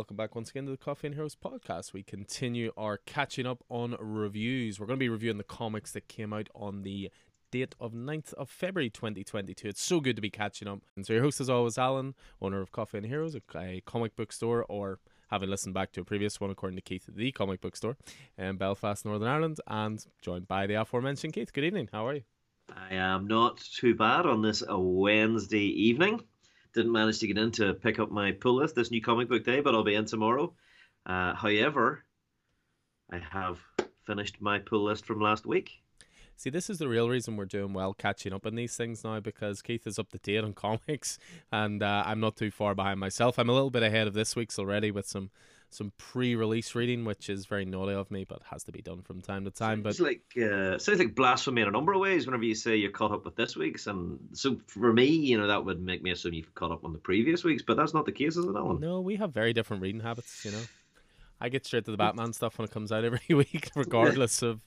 welcome back once again to the Coffee and Heroes podcast. We continue our catching up on reviews. We're going to be reviewing the comics that came out on the date of 9th of February 2022. It's so good to be catching up. And so, your host, is always, Alan, owner of Coffee and Heroes, a, comic book store, or having listened back to a previous one, according to Keith, the comic book store in Belfast, Northern Ireland, and joined by the aforementioned Keith. Good evening. How are you? I am not too bad on this Wednesday evening. Didn't manage to get in to pick up my pull list this new comic book day, but I'll be in tomorrow. Uh, however, I have finished my pull list from last week. See, this is the real reason we're doing well catching up on these things now because Keith is up to date on comics and uh, I'm not too far behind myself. I'm a little bit ahead of this week's already with some some pre-release reading, which is very naughty of me, but has to be done from time to time. But like uh, sounds like blasphemy in a number of ways. Whenever you say you're caught up with this week's, and so for me, you know, that would make me assume you've caught up on the previous weeks, but that's not the case, is it, Alan? no, we have very different reading habits. You know, I get straight to the Batman stuff when it comes out every week, regardless of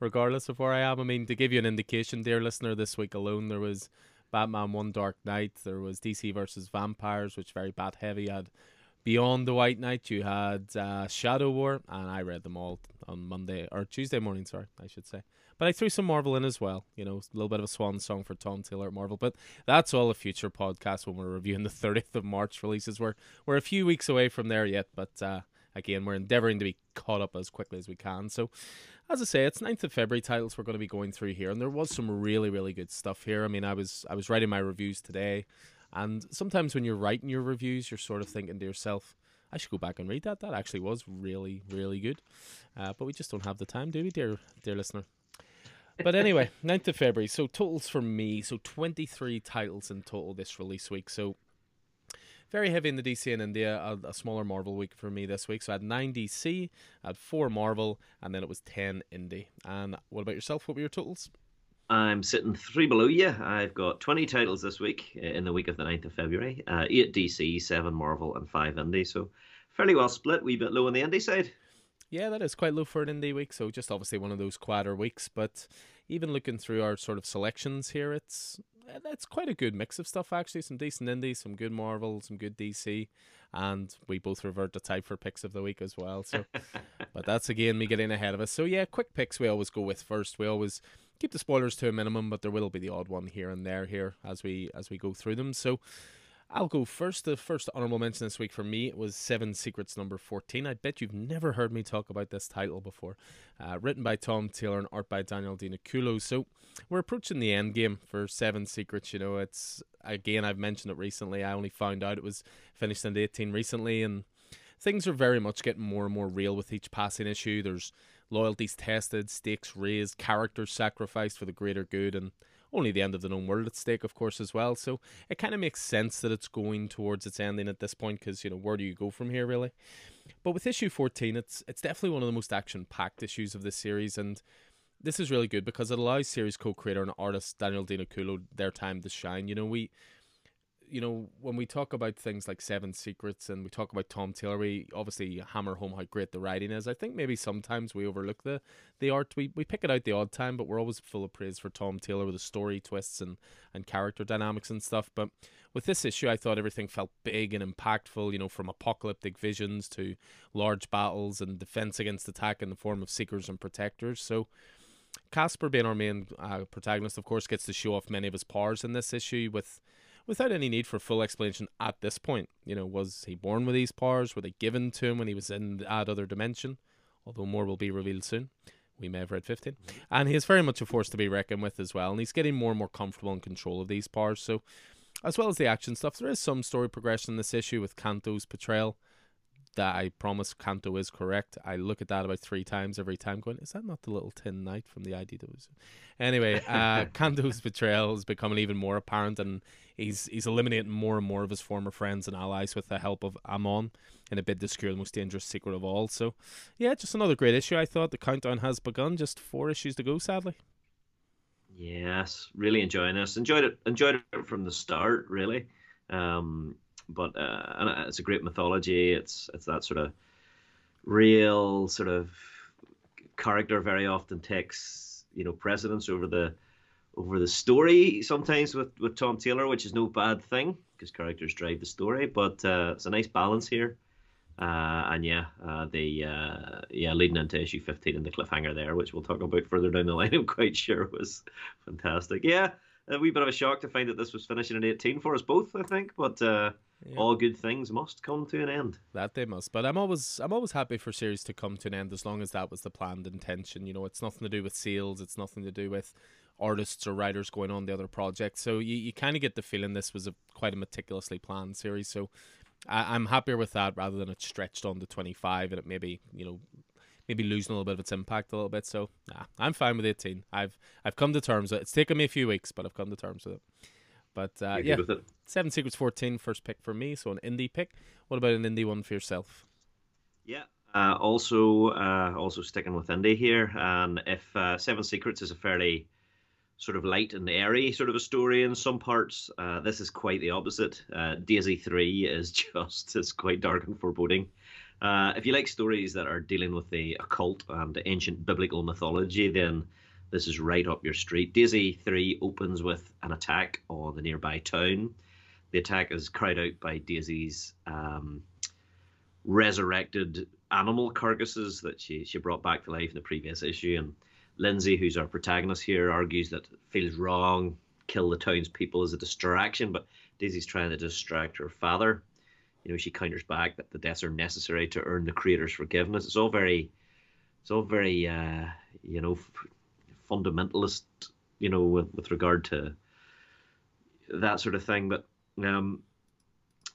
regardless of where I am. I mean, to give you an indication, dear listener, this week alone there was Batman One Dark Knight, there was DC versus Vampires, which very bat heavy. Had Beyond the White Knight, you had uh, Shadow War, and I read them all on Monday or Tuesday morning. Sorry, I should say. But I threw some Marvel in as well. You know, a little bit of a swan song for Tom Taylor at Marvel. But that's all a future podcast when we're reviewing the 30th of March releases. We're we're a few weeks away from there yet, but uh, again, we're endeavoring to be caught up as quickly as we can. So, as I say, it's 9th of February titles we're going to be going through here, and there was some really, really good stuff here. I mean, I was I was writing my reviews today, and sometimes when you're writing your reviews, you're sort of thinking to yourself, I should go back and read that. That actually was really, really good. Uh, but we just don't have the time, do we, dear dear listener? But anyway, 9th of February. So totals for me. So 23 titles in total this release week. So very heavy in the DC and Indie, a, a, smaller Marvel week for me this week. So I had 9 DC, I had 4 Marvel, and then it was 10 Indie. And what about yourself? What were your totals? I'm sitting three below you. I've got 20 titles this week uh, in the week of the 9th of February. Uh, 8 DC, 7 Marvel, and 5 Indie. So fairly well split, wee bit low on the Indie side. Yeah, that is quite low for an indie week. So just obviously one of those quieter weeks. But even looking through our sort of selections here, it's it's quite a good mix of stuff actually. Some decent indie, some good Marvel, some good DC, and we both revert to type for picks of the week as well. So, but that's again me getting ahead of us. So yeah, quick picks we always go with first. We always keep the spoilers to a minimum, but there will be the odd one here and there here as we as we go through them. So I'll go first. The first honorable mention this week for me was Seven Secrets number 14. I bet you've never heard me talk about this title before. Uh, written by Tom Taylor and art by Daniel DiNicuolo. So we're approaching the end game for Seven Secrets. You know, it's, again, I've mentioned it recently. I only found out it was finished in 18 recently, and things are very much getting more and more real with each passing issue. There's loyalties tested, stakes raised, characters sacrificed for the greater good, and only the end of the known world at stake, of course, as well. So it kind of makes sense that it's going towards its ending at this point because you know where do you go from here, really? But with issue fourteen, it's it's definitely one of the most action-packed issues of this series, and this is really good because it allows series co-creator and artist Daniel DiNicuolo their time to shine. You know, we you know, when we talk about things like Seven Secrets and we talk about Tom Taylor, we obviously hammer home how great the writing is. I think maybe sometimes we overlook the the art. We we pick it out the odd time, but we're always full of praise for Tom Taylor with the story twists and and character dynamics and stuff. But with this issue, I thought everything felt big and impactful. You know, from apocalyptic visions to large battles and defense against attack in the form of seekers and protectors. So. Caspar, being our main uh, protagonist, of course, gets to show off many of his powers in this issue with without any need for full explanation at this point. You know, was he born with these powers? Were they given to him when he was in that other dimension? Although more will be revealed soon. We may have read 15. Mm-hmm. And he is very much a force to be reckoned with as well. And he's getting more and more comfortable in control of these powers. So, as well as the action stuff, there is some story progression in this issue with Canto's portrayal that I promise Canto is correct. I look at that about three times every time, going, "Is that not the little tin knight from the ID?" That was anyway. Uh, Canto's betrayal is becoming even more apparent, and he's he's eliminating more and more of his former friends and allies with the help of Amon in a bid to secure the most dangerous secret of all. So, yeah, just another great issue. I thought the countdown has begun. Just four issues to go, sadly. Yes, really enjoying this. Enjoyed it. Enjoyed it from the start. Really. Um, but uh, and it's a great mythology. It's it's that sort of real sort of character very often takes you know precedence over the over the story sometimes with with Tom Taylor, which is no bad thing because characters drive the story. But uh, it's a nice balance here. Uh, and yeah, uh, the uh, yeah leading into issue fifteen and the cliffhanger there, which we'll talk about further down the line. I'm quite sure was fantastic. Yeah, a wee bit of a shock to find that this was finishing at eighteen for us both. I think, but uh, yeah. all good things must come to an end. That they must. But I'm always I'm always happy for series to come to an end as long as that was the planned intention. You know, it's nothing to do with sales. It's nothing to do with artists or writers going on the other project. So you, you kind of get the feeling this was a quite a meticulously planned series. So I, I'm happier with that rather than it stretched on to 25 and it maybe you know maybe losing a little bit of its impact a little bit. So nah, I'm fine with 18. I've I've come to terms with it. It's taken me a few weeks, but I've come to terms with it. But uh, yeah, Seven Secrets 14, first pick for me. So an indie pick. What about an indie one for yourself? Yeah. Uh, also, uh, also sticking with indie here, and if uh, Seven Secrets is a fairly sort of light and airy sort of a story in some parts. Uh, this is quite the opposite. Uh, Daisy 3 is just, it's quite dark and foreboding. Uh, if you like stories that are dealing with the occult and ancient biblical mythology, then this is right up your street. Daisy 3 opens with an attack on the nearby town. The attack is carried out by Daisy's um, resurrected animal carcasses that she, she brought back to life in the previous issue. And Lindsay, who's our protagonist here, argues that it feels wrong, kill the townspeople as a distraction, but Daisy's trying to distract her father. You know, she counters back that the deaths are necessary to earn the creator's forgiveness. It's all very, it's all very, uh, you know, fundamentalist, you know, with, with regard to that sort of thing. But um,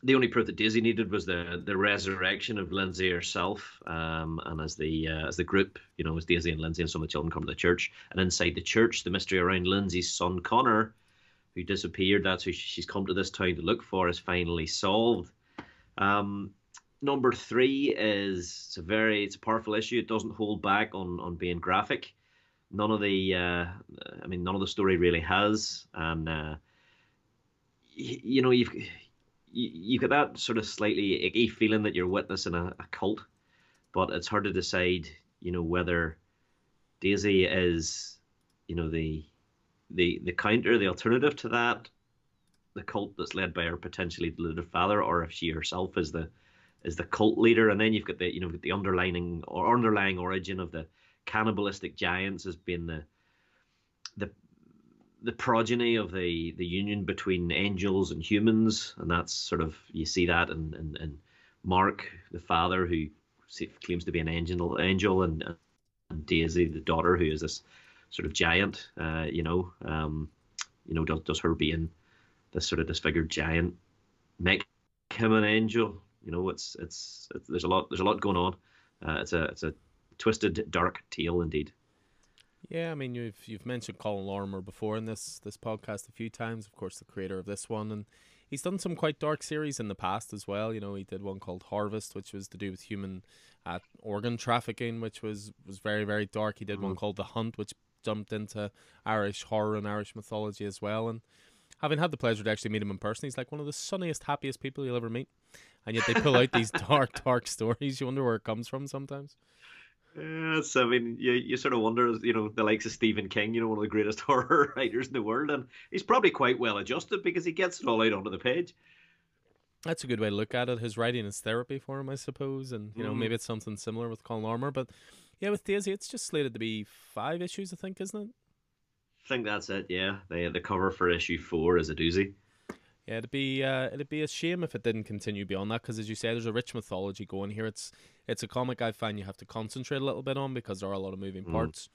the only proof that Daisy needed was the the resurrection of Lindsay herself, um, and as the uh, as the group, you know, as Daisy and Lindsay and some of the children come to the church, and inside the church, the mystery around Lindsay's son Connor, who disappeared, that's who she's come to this town to look for, is finally solved. Um, number three is it's a very it's a powerful issue. It doesn't hold back on on being graphic. None of the uh, I mean, none of the story really has, and uh, you know you've you, you get that sort of slightly icky feeling that you're witnessing a, a cult, but it's hard to decide, you know, whether Daisy is, you know, the the the counter, the alternative to that, the cult that's led by her potentially deluded father, or if she herself is the is the cult leader, and then you've got the you know the underlining or underlying origin of the cannibalistic giants has been the the the progeny of the the union between angels and humans, and that's sort of you see that in in, in Mark, the father who claims to be an angel, angel, and, and Daisy, the daughter, who is this sort of giant. Uh, you know, um, you know, does, does her being this sort of disfigured giant make him an angel? You know, it's it's, it's there's a lot there's a lot going on. Uh, it's a it's a twisted, dark tale indeed. Yeah, I mean you've you've mentioned Colin Lorimer before in this this podcast a few times. Of course, the creator of this one, and he's done some quite dark series in the past as well. You know, he did one called Harvest, which was to do with human uh, organ trafficking, which was was very very dark. He did mm-hmm. one called The Hunt, which jumped into Irish horror and Irish mythology as well. And having had the pleasure to actually meet him in person, he's like one of the sunniest, happiest people you'll ever meet. And yet they pull out these dark, dark stories. You wonder where it comes from sometimes. Yes, I mean, you, you sort of wonder, you know, the likes of Stephen King, you know, one of the greatest horror writers in the world, and he's probably quite well adjusted because he gets it all out onto the page. That's a good way to look at it. His writing is therapy for him, I suppose, and you know, mm. maybe it's something similar with Colin Lorimer. But yeah, with Daisy, it's just slated to be five issues, I think, isn't it? I think that's it. Yeah, the the cover for issue four is a doozy. Yeah, it'd be uh, it'd be a shame if it didn't continue beyond that because, as you say, there's a rich mythology going here. It's it's a comic I find you have to concentrate a little bit on because there are a lot of moving mm. parts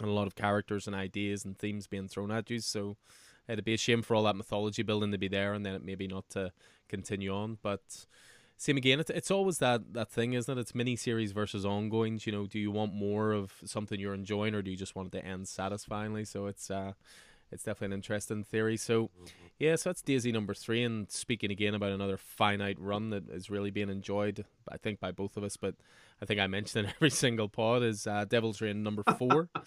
and a lot of characters and ideas and themes being thrown at you. So it'd be a shame for all that mythology building to be there and then it maybe not to continue on. But same again, it's it's always that that thing, isn't it? It's mini series versus ongoings. You know, do you want more of something you're enjoying or do you just want it to end satisfyingly? So it's uh it's definitely an interesting theory. So, yeah, so that's Daisy number three. And speaking again about another finite run that is really being enjoyed, I think, by both of us, but I think I mentioned in every single pod is uh, Devil's Reign number four.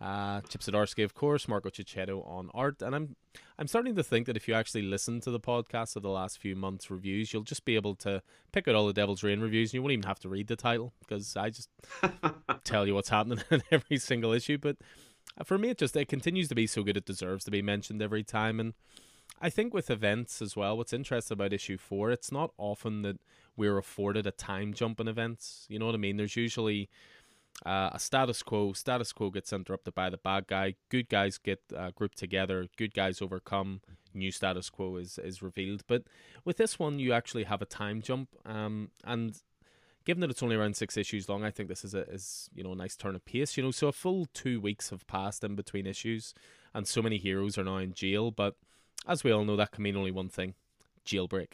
uh, Chip Zdarsky, of course, Marco Checchetto on art, and I'm I'm starting to think that if you actually listen to the podcast of the last few months' reviews, you'll just be able to pick out all the Devil's Reign reviews, and you won't even have to read the title because I just tell you what's happening in every single issue. But for me, it just it continues to be so good. It deserves to be mentioned every time, and I think with events as well, what's interesting about issue four, it's not often that we're afforded a time jump in events. You know what I mean? There's usually uh, a status quo. Status quo gets interrupted by the bad guy. Good guys get uh, grouped together. Good guys overcome. New status quo is is revealed. But with this one, you actually have a time jump. Um, and given that it's only around six issues long, I think this is a is you know a nice turn of pace. You know, so a full two weeks have passed in between issues, and so many heroes are now in jail. But as we all know, that can mean only one thing: jailbreak.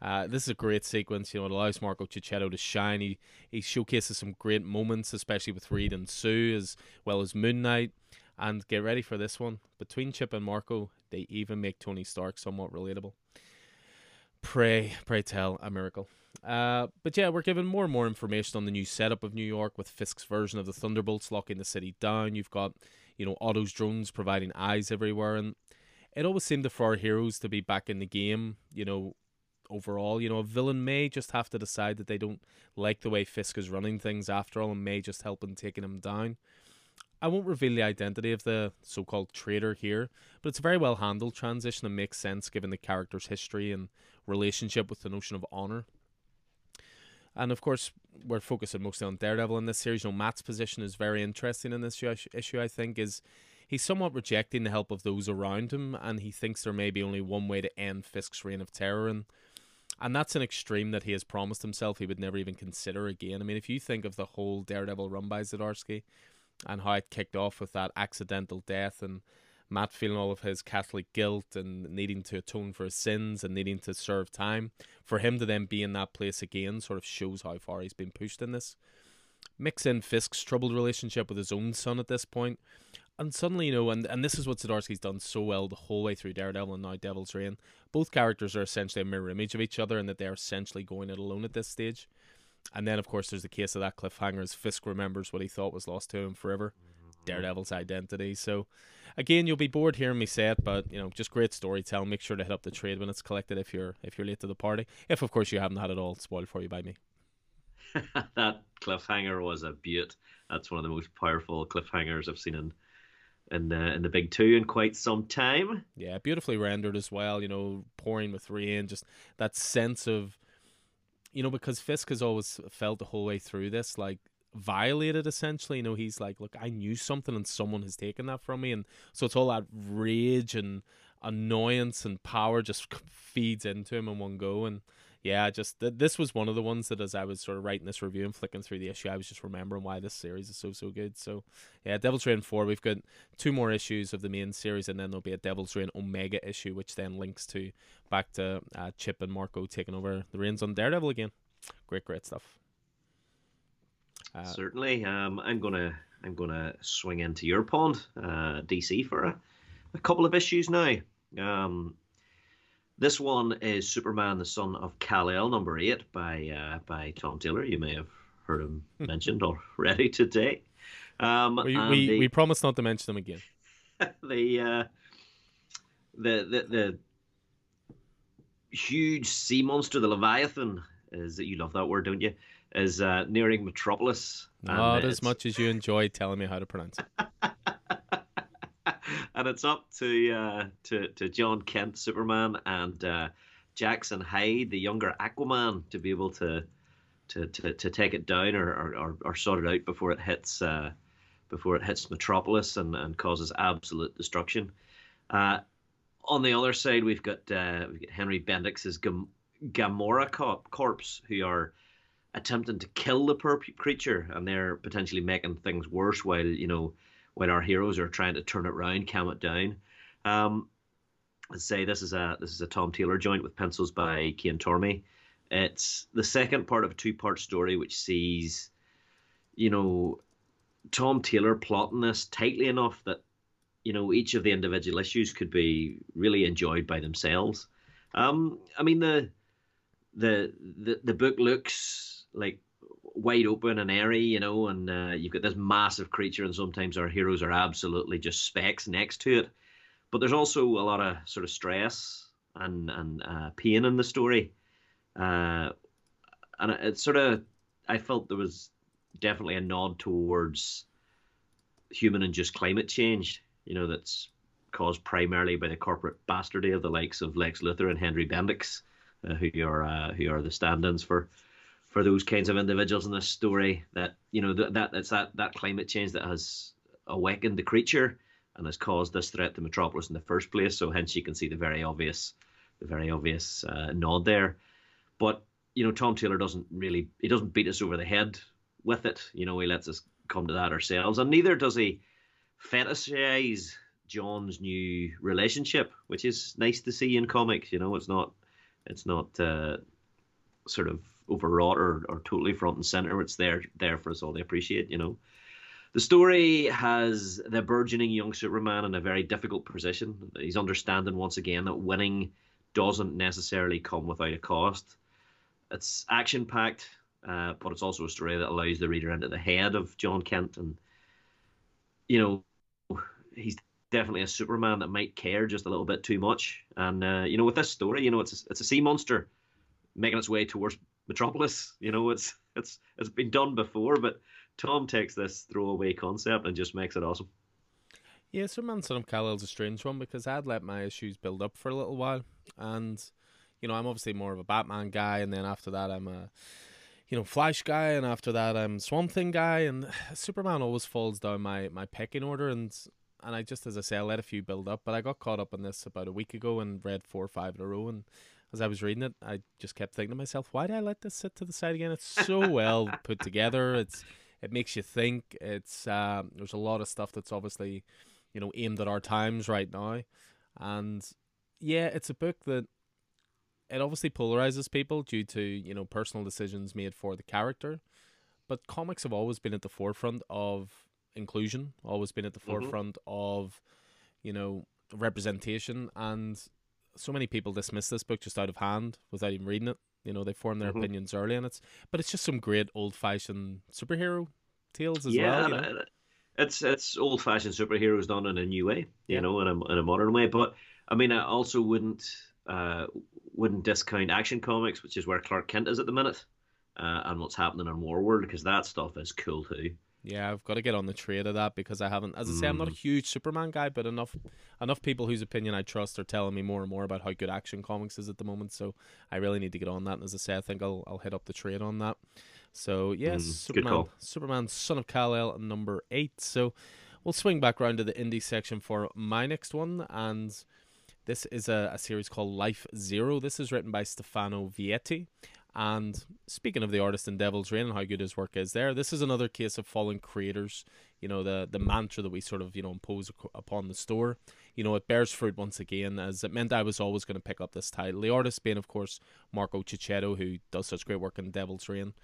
Uh, this is a great sequence. You know, it allows Marco Checchetto to shine. He, he showcases some great moments, especially with Reed and Sue, as well as Moon Knight. And get ready for this one. Between Chip and Marco, they even make Tony Stark somewhat relatable. Pray, pray tell, a miracle. Uh, but yeah, we're given more and more information on the new setup of New York with Fisk's version of the Thunderbolts locking the city down. You've got, you know, Otto's drones providing eyes everywhere. And it always seemed for our heroes to be back in the game, you know, overall. You know, a villain may just have to decide that they don't like the way Fisk is running things after all and may just help in taking him down. I won't reveal the identity of the so called traitor here, but it's a very well handled transition and makes sense given the character's history and relationship with the notion of honour. And of course, we're focusing mostly on Daredevil in this series. You know, Matt's position is very interesting in this issue, I think, is he's somewhat rejecting the help of those around him, and he thinks there may be only one way to end Fisk's reign of terror, and and that's an extreme that he has promised himself he would never even consider again. I mean, if you think of the whole Daredevil run by Zdarsky and how it kicked off with that accidental death and Matt feeling all of his Catholic guilt and needing to atone for his sins and needing to serve time, for him to then be in that place again sort of shows how far he's been pushed in this. Mix in Fisk's troubled relationship with his own son at this point, and suddenly, you know, and, and this is what Zdarsky's done so well the whole way through Daredevil and now Devil's Reign. Both characters are essentially a mirror image of each other, and that they're essentially going it alone at this stage. And then, of course, there's the case of that cliffhanger as Fisk remembers what he thought was lost to him forever Mm-hmm. Daredevil's identity. So, again, you'll be bored hearing me say it, but you know, just great storytelling. Make sure to hit up the trade when it's collected if you're if you're late to the party. If, of course, you haven't had it all spoiled for you by me. that cliffhanger was a beaut. That's one of the most powerful cliffhangers I've seen in in the in the big two in quite some time. Yeah, beautifully rendered as well. You know, pouring with rain, just that sense of, you know, because Fisk has always felt the whole way through this like violated essentially. You know, he's like, look, I knew something and someone has taken that from me, and so it's all that rage and annoyance and power just feeds into him in one go and yeah, just th- this was one of the ones that as I was sort of writing this review and flicking through the issue, I was just remembering why this series is so so good. So yeah, Devil's Reign four. We've got two more issues of the main series, and then there'll be a Devil's Reign Omega issue, which then links to back to uh, Chip and Marco taking over the reins on Daredevil again. Great, great stuff. Uh, Certainly, um, I'm gonna I'm gonna swing into your pond, uh, DC, for a, a couple of issues now. Um, this one is Superman, the Son of Kal-El, number eight by uh, by Tom Taylor. You may have heard him mentioned already today. Um, we we, the, we promise not to mention them again. the, uh, the the the huge sea monster, the Leviathan, is that you love that word, don't you? Is uh, nearing Metropolis. Not as much as you enjoy telling me how to pronounce it. and it's up to uh, to to Jon Kent, Superman, and uh, Jackson Hyde, the younger Aquaman, to be able to to to, to take it down or, or, or sort it out before it hits uh, before it hits Metropolis and, and causes absolute destruction. Uh, on the other side, we've got uh, we've got Henry Bendix's Gam- Gamorra corpse, who are attempting to kill the poor creature, and they're potentially making things worse while you know when our heroes are trying to turn it around, calm it down. Um, let's say this is a this is a Tom Taylor joint with pencils by Cian Tormey. It's the second part of a two-part story, which sees, you know, Tom Taylor plotting this tightly enough that, you know, each of the individual issues could be really enjoyed by themselves. Um, I mean the the the the book looks like wide open and airy, you know, and uh, you've got this massive creature, and sometimes our heroes are absolutely just specks next to it. But there's also a lot of sort of stress and and uh, pain in the story, uh, and it's sort of I felt there was definitely a nod towards human and just climate change. You know, that's caused primarily by the corporate bastardy of the likes of Lex Luthor and Henry Bendix, uh, who are uh, who are the stand-ins for for those kinds of individuals in this story. That you know that that that that climate change that has awakened the creature and has caused this threat to Metropolis in the first place. So hence you can see the very obvious the very obvious uh, nod there. But you know Tom Taylor doesn't really he doesn't beat us over the head with it. You know he lets us come to that ourselves, and neither does he fetishize Jon's new relationship, which is nice to see in comics. You know, it's not it's not uh, sort of overwrought or, or totally front and center. It's there there for us all to appreciate. You know, the story has the burgeoning young Superman in a very difficult position. He's understanding once again that winning doesn't necessarily come without a cost. It's action packed, uh, but it's also a story that allows the reader into the head of Jon Kent and you know he's definitely a Superman that might care just a little bit too much. And uh, you know, with this story, you know, it's a, it's a sea monster making its way towards Metropolis. You know, it's it's it's been done before, but Tom takes this throwaway concept and just makes it awesome. Yeah, Superman Son of Kal-El's a strange one because I'd let my issues build up for a little while, and you know, I'm obviously more of a Batman guy, and then after that, I'm a you know, Flash guy, and after that, I'm Swamp Thing guy, and Superman always falls down my my pecking order, and and I just as I say, I let a few build up, but I got caught up in this about a week ago and read four or five in a row, and as I was reading it, I just kept thinking to myself, why did I let this sit to the side again? It's so well put together. It's it makes you think. It's um, there's a lot of stuff that's obviously, you know, aimed at our times right now, and yeah, it's a book that it obviously polarizes people due to you know personal decisions made for the character, but comics have always been at the forefront of inclusion, always been at the mm-hmm. forefront of, you know, representation. And so many people dismiss this book just out of hand without even reading it. You know, they form their mm-hmm. opinions early, and it's but it's just some great old fashioned superhero tales as yeah, well. You know? It's it's old fashioned superheroes done in a new way, you yeah. know, in a in a modern way. But I mean, I also wouldn't uh, wouldn't discount Action Comics, which is where Clark Kent is at the minute, uh, and what's happening in War World because that stuff is cool too. Yeah, I've got to get on the trade of that because I haven't. As I say, I'm not a mm. huge Superman guy, but enough enough people whose opinion I trust are telling me more and more about how good Action Comics is at the moment. So I really need to get on that. And as I say, I think I'll I'll hit up the trade on that. So yes, mm, Superman, Superman, Son of Kal El, number eight. So we'll swing back around to the indie section for my next one, and this is a, a series called Life Zero. This is written by Stefano Vietti, and speaking of the artist in Devil's Reign and how good his work is there, this is another case of fallen creators. You know, the the mantra that we sort of, you know, impose upon the store. You know, it bears fruit once again, as it meant I was always going to pick up this title. The artist being, of course, Marco Checchetto, who does such great work in Devil's Reign.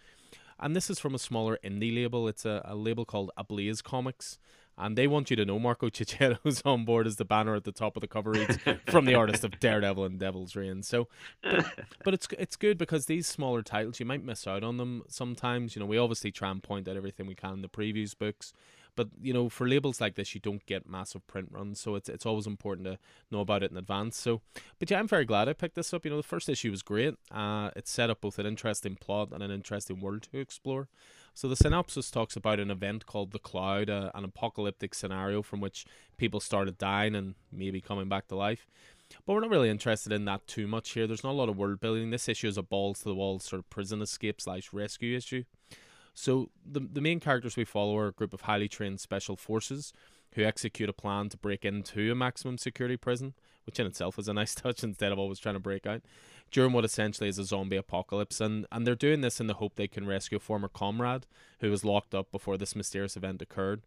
And this is from a smaller indie label. It's a, a label called Ablaze Comics and they want you to know Marco Checchetto's on board as the banner at the top of the cover reads from the artist of Daredevil and Devil's Reign. So, but, but, it's it's good because these smaller titles you might miss out on them sometimes. You know, we obviously try and point out everything we can in the previews books, but you know, for labels like this, you don't get massive print runs, so it's it's always important to know about it in advance. So, but yeah, I'm very glad I picked this up. You know, the first issue was great. Uh, it set up both an interesting plot and an interesting world to explore. So the synopsis talks about an event called the Cloud, uh, an apocalyptic scenario from which people started dying and maybe coming back to life. But we're not really interested in that too much here. There's not a lot of world building. This issue is a balls to the wall sort of prison escape slash rescue issue. So the the main characters we follow are a group of highly trained special forces who execute a plan to break into a maximum security prison, which in itself is a nice touch instead of always trying to break out during what essentially is a zombie apocalypse. And, and they're doing this in the hope they can rescue a former comrade who was locked up before this mysterious event occurred.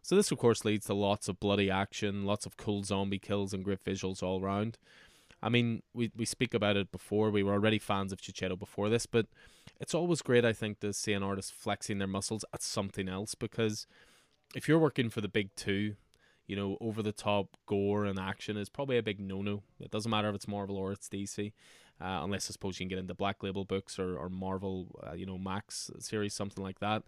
So, this, of course, leads to lots of bloody action, lots of cool zombie kills, and great visuals all around. I mean, we, we speak about it before. We were already fans of Checchetto before this, but it's always great, I think, to see an artist flexing their muscles at something else because if you're working for the big two, you know, over the top gore and action is probably a big no no. It doesn't matter if it's Marvel or it's DC uh, unless I suppose you can get into Black Label books or, or Marvel, uh, you know, Max series, something like that.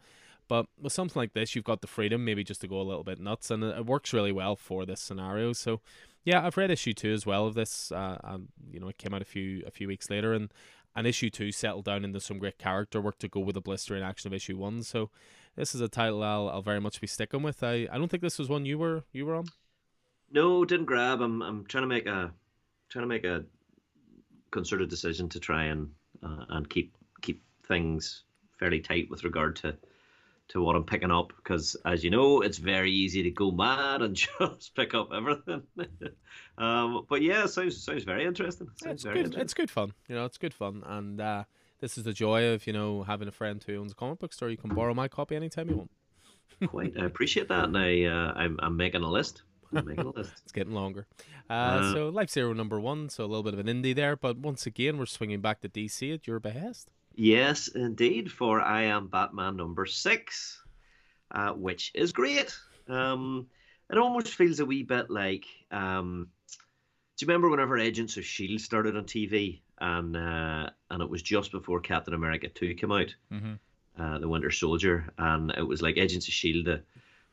But with something like this, you've got the freedom maybe just to go a little bit nuts, and it, works really well for this scenario. So, yeah, I've read issue two as well of this. Uh, and you know, it came out a few a few weeks later, and and issue two settled down into some great character work to go with the blistering action of issue one. So, this is a title I'll I'll very much be sticking with. I, I don't think this was one you were you were on. No, didn't grab. I'm I'm trying to make a trying to make a concerted decision to try and uh, and keep keep things fairly tight with regard to to what I'm picking up because, as you know, it's very easy to go mad and just pick up everything. um, but yeah, sounds sounds very interesting. Sounds it's very good. interesting. It's good fun. You know, it's good fun, and uh, this is the joy of you know having a friend who owns a comic book store. You can borrow my copy anytime you want. Quite, I appreciate that, and I uh, I'm I'm making a list. A list. It's getting longer. Uh, Uh, so Life Zero number one, so a little bit of an indie there, but once again we're swinging back to DC at your behest. Yes, indeed. For I am Batman number six, uh, which is great. Um, it almost feels a wee bit like. Um, do you remember whenever Agents of Shield started on TV, and uh, and it was just before Captain America two came out, Mm-hmm. uh, the Winter Soldier, and it was like Agents of Shield. Uh,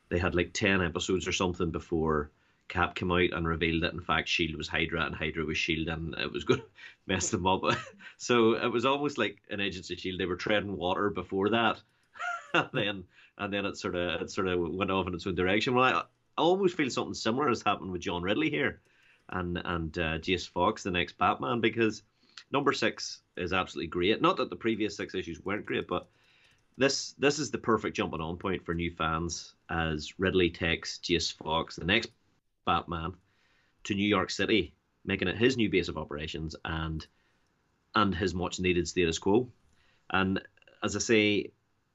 they had like ten episodes or something before Cap came out and revealed that in fact Shield was Hydra and Hydra was Shield, and it was going to mess them up. so it was almost like an Agents of Shield. They were treading water before that, and then and then it sort of it sort of went off in its own direction. Well, I, I almost feel something similar has happened with John Ridley here, and and uh, Jace Fox, the next Batman, because number six is absolutely great. Not that the previous six issues weren't great, but this this is the perfect jumping on point for new fans as Ridley takes Jace Fox, the next Batman, to New York City, making it his new base of operations and and his much needed status quo. And as I say,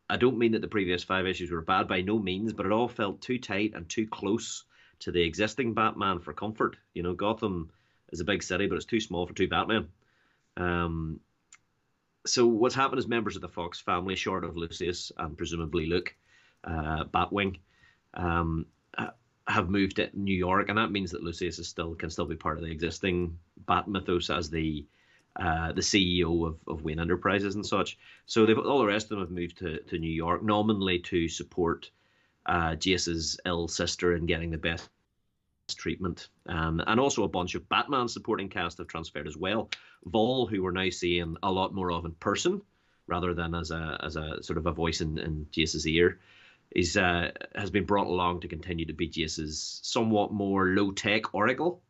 I don't mean that the previous five issues were bad by no means, but it all felt too tight and too close to the existing Batman for comfort. You know, Gotham is a big city, but it's too small for two Batman. Um, so what's happened is members of the Fox family, short of Lucius and presumably Luke, uh, Batwing, um, have moved to New York, and that means that Lucius is still can still be part of the existing Bat mythos as the uh, the CEO of, of Wayne Enterprises and such. So they've all the rest of them have moved to, to New York, nominally to support uh, Jace's ill sister in getting the best treatment. Um, and also a bunch of Batman supporting cast have transferred as well. Vol, who we're now seeing a lot more of in person, rather than as a as a sort of a voice in, in Jace's ear, is uh, has been brought along to continue to be Jace's somewhat more low tech Oracle,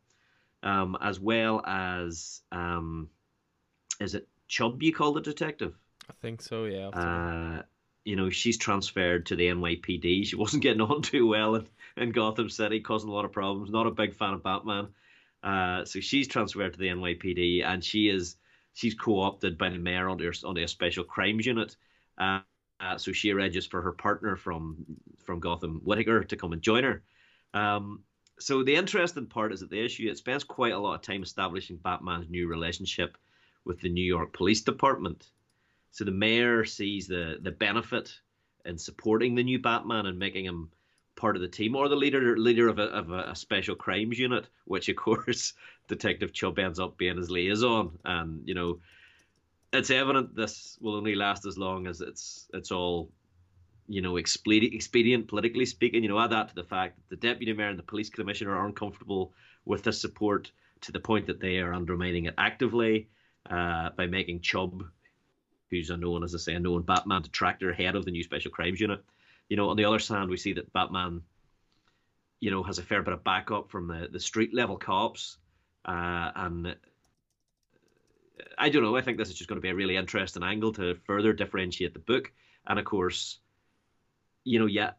um, as well as um, is it Chubb you call the detective? I think so. Yeah. Uh, you know, she's transferred to the NYPD. She wasn't getting on too well in, in Gotham City, causing a lot of problems. Not a big fan of Batman. Uh, so she's transferred to the NYPD, and she is she's co-opted by the mayor onto, onto a special crimes unit. Uh, uh, so she arranges for her partner from from Gotham, Whitaker, to come and join her. Um, so the interesting part is that the issue it spends quite a lot of time establishing Batman's new relationship with the New York Police Department. So the mayor sees the the benefit in supporting the new Batman and making him part of the team or the leader leader of a of a, special crimes unit, which of course Detective Chubb ends up being his liaison. And you know, it's evident this will only last as long as it's it's all you know expedient, expedient politically speaking. You know, add that to the fact that the deputy mayor and the police commissioner are uncomfortable with this support to the point that they are undermining it actively uh, by making Chubb, who's a known, as I say, a known Batman detractor, head of the new special crimes unit. You know, on the other side, we see that Batman, you know, has a fair bit of backup from the, the street level cops, uh, and I don't know. I think this is just going to be a really interesting angle to further differentiate the book, and of course, you know, yeah,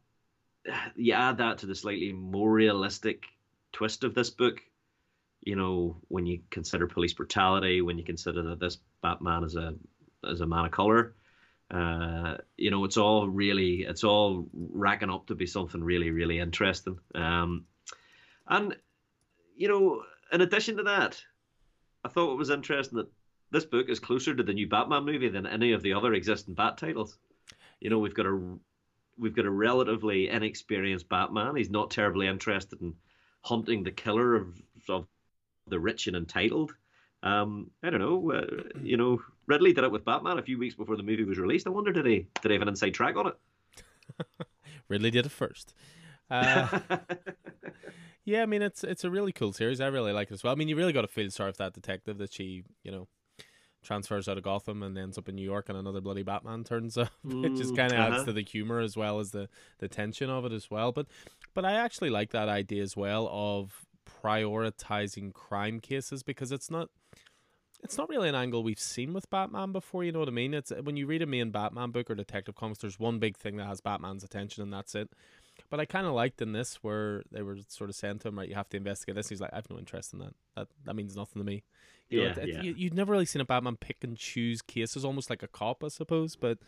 you add that to the slightly more realistic twist of this book. You know, when you consider police brutality, when you consider that this Batman is a is a man of color, uh, you know, it's all really it's all racking up to be something really really interesting. Um, and you know, in addition to that, I thought it was interesting that this book is closer to the new Batman movie than any of the other existing Bat titles. You know, we've got a we've got a relatively inexperienced Batman. He's not terribly interested in hunting the killer of, of the rich and entitled. Um, I don't know. Uh, you know, Ridley did it with Batman a few weeks before the movie was released. I wonder did he did he have an inside track on it? Ridley did it first. Uh, yeah, I mean it's it's a really cool series. I really like it as well. I mean, you really got to feel sorry for that detective that she, you know, transfers out of Gotham and ends up in New York and another bloody Batman turns up. it just Mm, kind of adds uh-huh. to the humor as well as the the tension of it as well. But but I actually like that idea as well of prioritizing crime cases because it's not it's not really an angle we've seen with Batman before. You know what I mean? It's when you read a main Batman book or Detective Comics, there's one big thing that has Batman's attention, and that's it. But I kind of liked in this where they were sort of saying to him, right, you have to investigate this. He's like, I have no interest in that. That that means nothing to me. You know, Yeah, it- it- yeah. You, you've never really seen a Batman pick and choose cases, almost like a cop, I suppose. But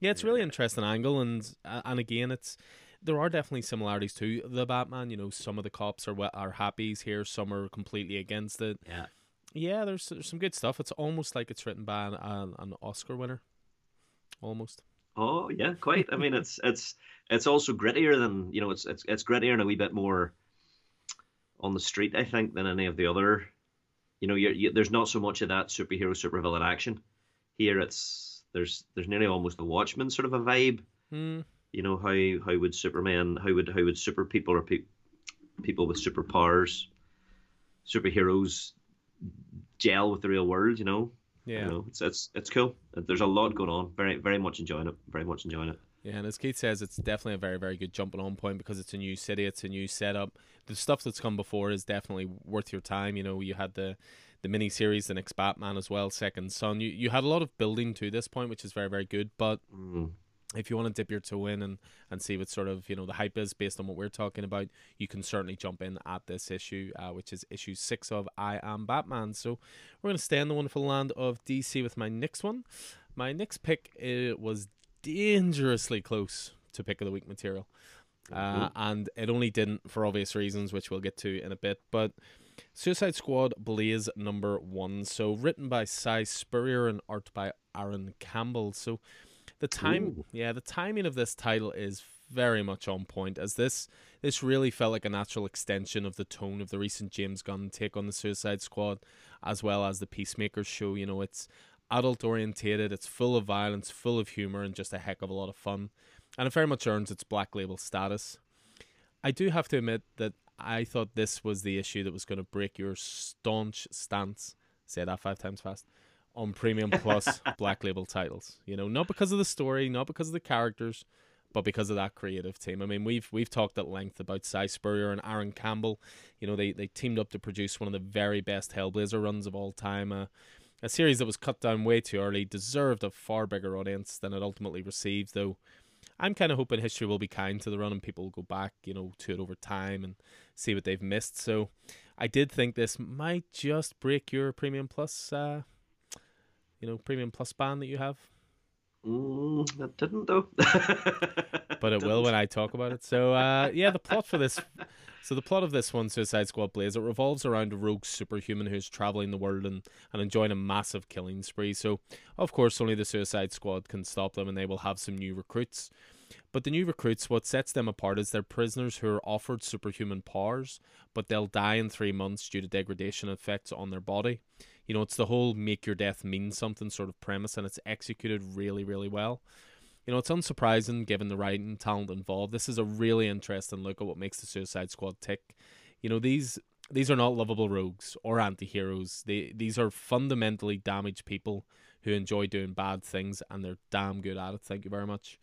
yeah, it's really interesting angle, and and again, it's there are definitely similarities to the Batman. You know, some of the cops are are happies here, some are completely against it. Yeah. Yeah, there's, there's some good stuff. It's almost like it's written by an, an, an Oscar winner, almost. Oh yeah, quite. I mean, it's it's it's also grittier than you know. It's it's it's grittier and a wee bit more on the street, I think, than any of the other. You know, you're, you, there's not so much of that superhero supervillain action. Here, it's there's there's nearly almost a Watchmen sort of a vibe. Hmm. You know how how would Superman, how would how would super people or pe- people with superpowers, superheroes, gel with the real world? You know, Yeah. you know, it's it's it's cool. There's a lot going on. Very very much enjoying it. Very much enjoying it. Yeah, and as Keith says, it's definitely a very, very good jumping on point because it's a new city, it's a new setup. The stuff that's come before is definitely worth your time. You know, you had the the mini series, the next Batman as well, Second Son. You you had a lot of building to this point, which is very, very good. But Mm. If you want to dip your toe in and, and see what sort of you know the hype is based on what we're talking about, you can certainly jump in at this issue, uh, which is issue six of I Am Batman. So we're going to stay in the wonderful land of DC with my next one. My next pick uh, was dangerously close to pick of the week material, uh, and it only didn't for obvious reasons, which we'll get to in a bit. But Suicide Squad Blaze number one, so written by Si Spurrier and art by Aaron Campbell. So the time, Ooh. yeah, the timing of this title is very much on point, as this this really felt like a natural extension of the tone of the recent James Gunn take on the Suicide Squad, as well as the Peacemakers show. You know, it's adult orientated, it's full of violence, full of humor, and just a heck of a lot of fun, and it very much earns its black label status. I do have to admit that I thought this was the issue that was going to break your staunch stance. Say that five times fast. On Premium Plus Black Label titles, you know, not because of the story, not because of the characters, but because of that creative team. I mean, we've we've talked at length about Si Spurrier and Aaron Campbell. You know, they they teamed up to produce one of the very best Hellblazer runs of all time. Uh, a series that was cut down way too early, deserved a far bigger audience than it ultimately received. Though, I'm kind of hoping history will be kind to the run and people will go back, you know, to it over time and see what they've missed. So, I did think this might just break your Premium Plus, uh, you know, Premium Plus ban that you have. Mm, that didn't though. but it will when I talk about it. So uh, yeah, the plot for this. So the plot of this one, Suicide Squad Blaze, it revolves around a rogue superhuman who's traveling the world and, and enjoying a massive killing spree. So of course, only the Suicide Squad can stop them, and they will have some new recruits. But the new recruits, what sets them apart is they're prisoners who are offered superhuman powers, but they'll die in three months due to degradation effects on their body. You know, it's the whole make your death mean something sort of premise, and it's executed really, really well. You know, it's unsurprising given the writing talent involved. This is a really interesting look at what makes the Suicide Squad tick. You know, these these are not lovable rogues or anti-heroes. They these are fundamentally damaged people who enjoy doing bad things and they're damn good at it. Thank you very much.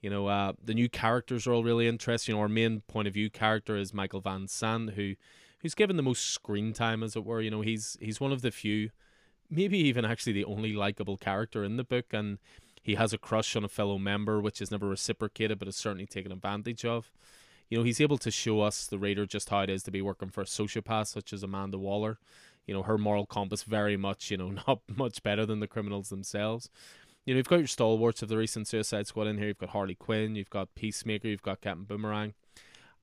You know, uh, the new characters are all really interesting. Our main point of view character is Michael Van Sant, who who's given the most screen time, as it were. You know, he's he's one of the few, maybe even actually the only likable character in the book, and he has a crush on a fellow member, which is never reciprocated, but is certainly taken advantage of. You know, he's able to show us, the reader, just how it is to be working for a sociopath such as Amanda Waller. You know, her moral compass very much, you know, not much better than the criminals themselves. You know, you've got your stalwarts of the recent Suicide Squad in here. You've got Harley Quinn, you've got Peacemaker, you've got Captain Boomerang,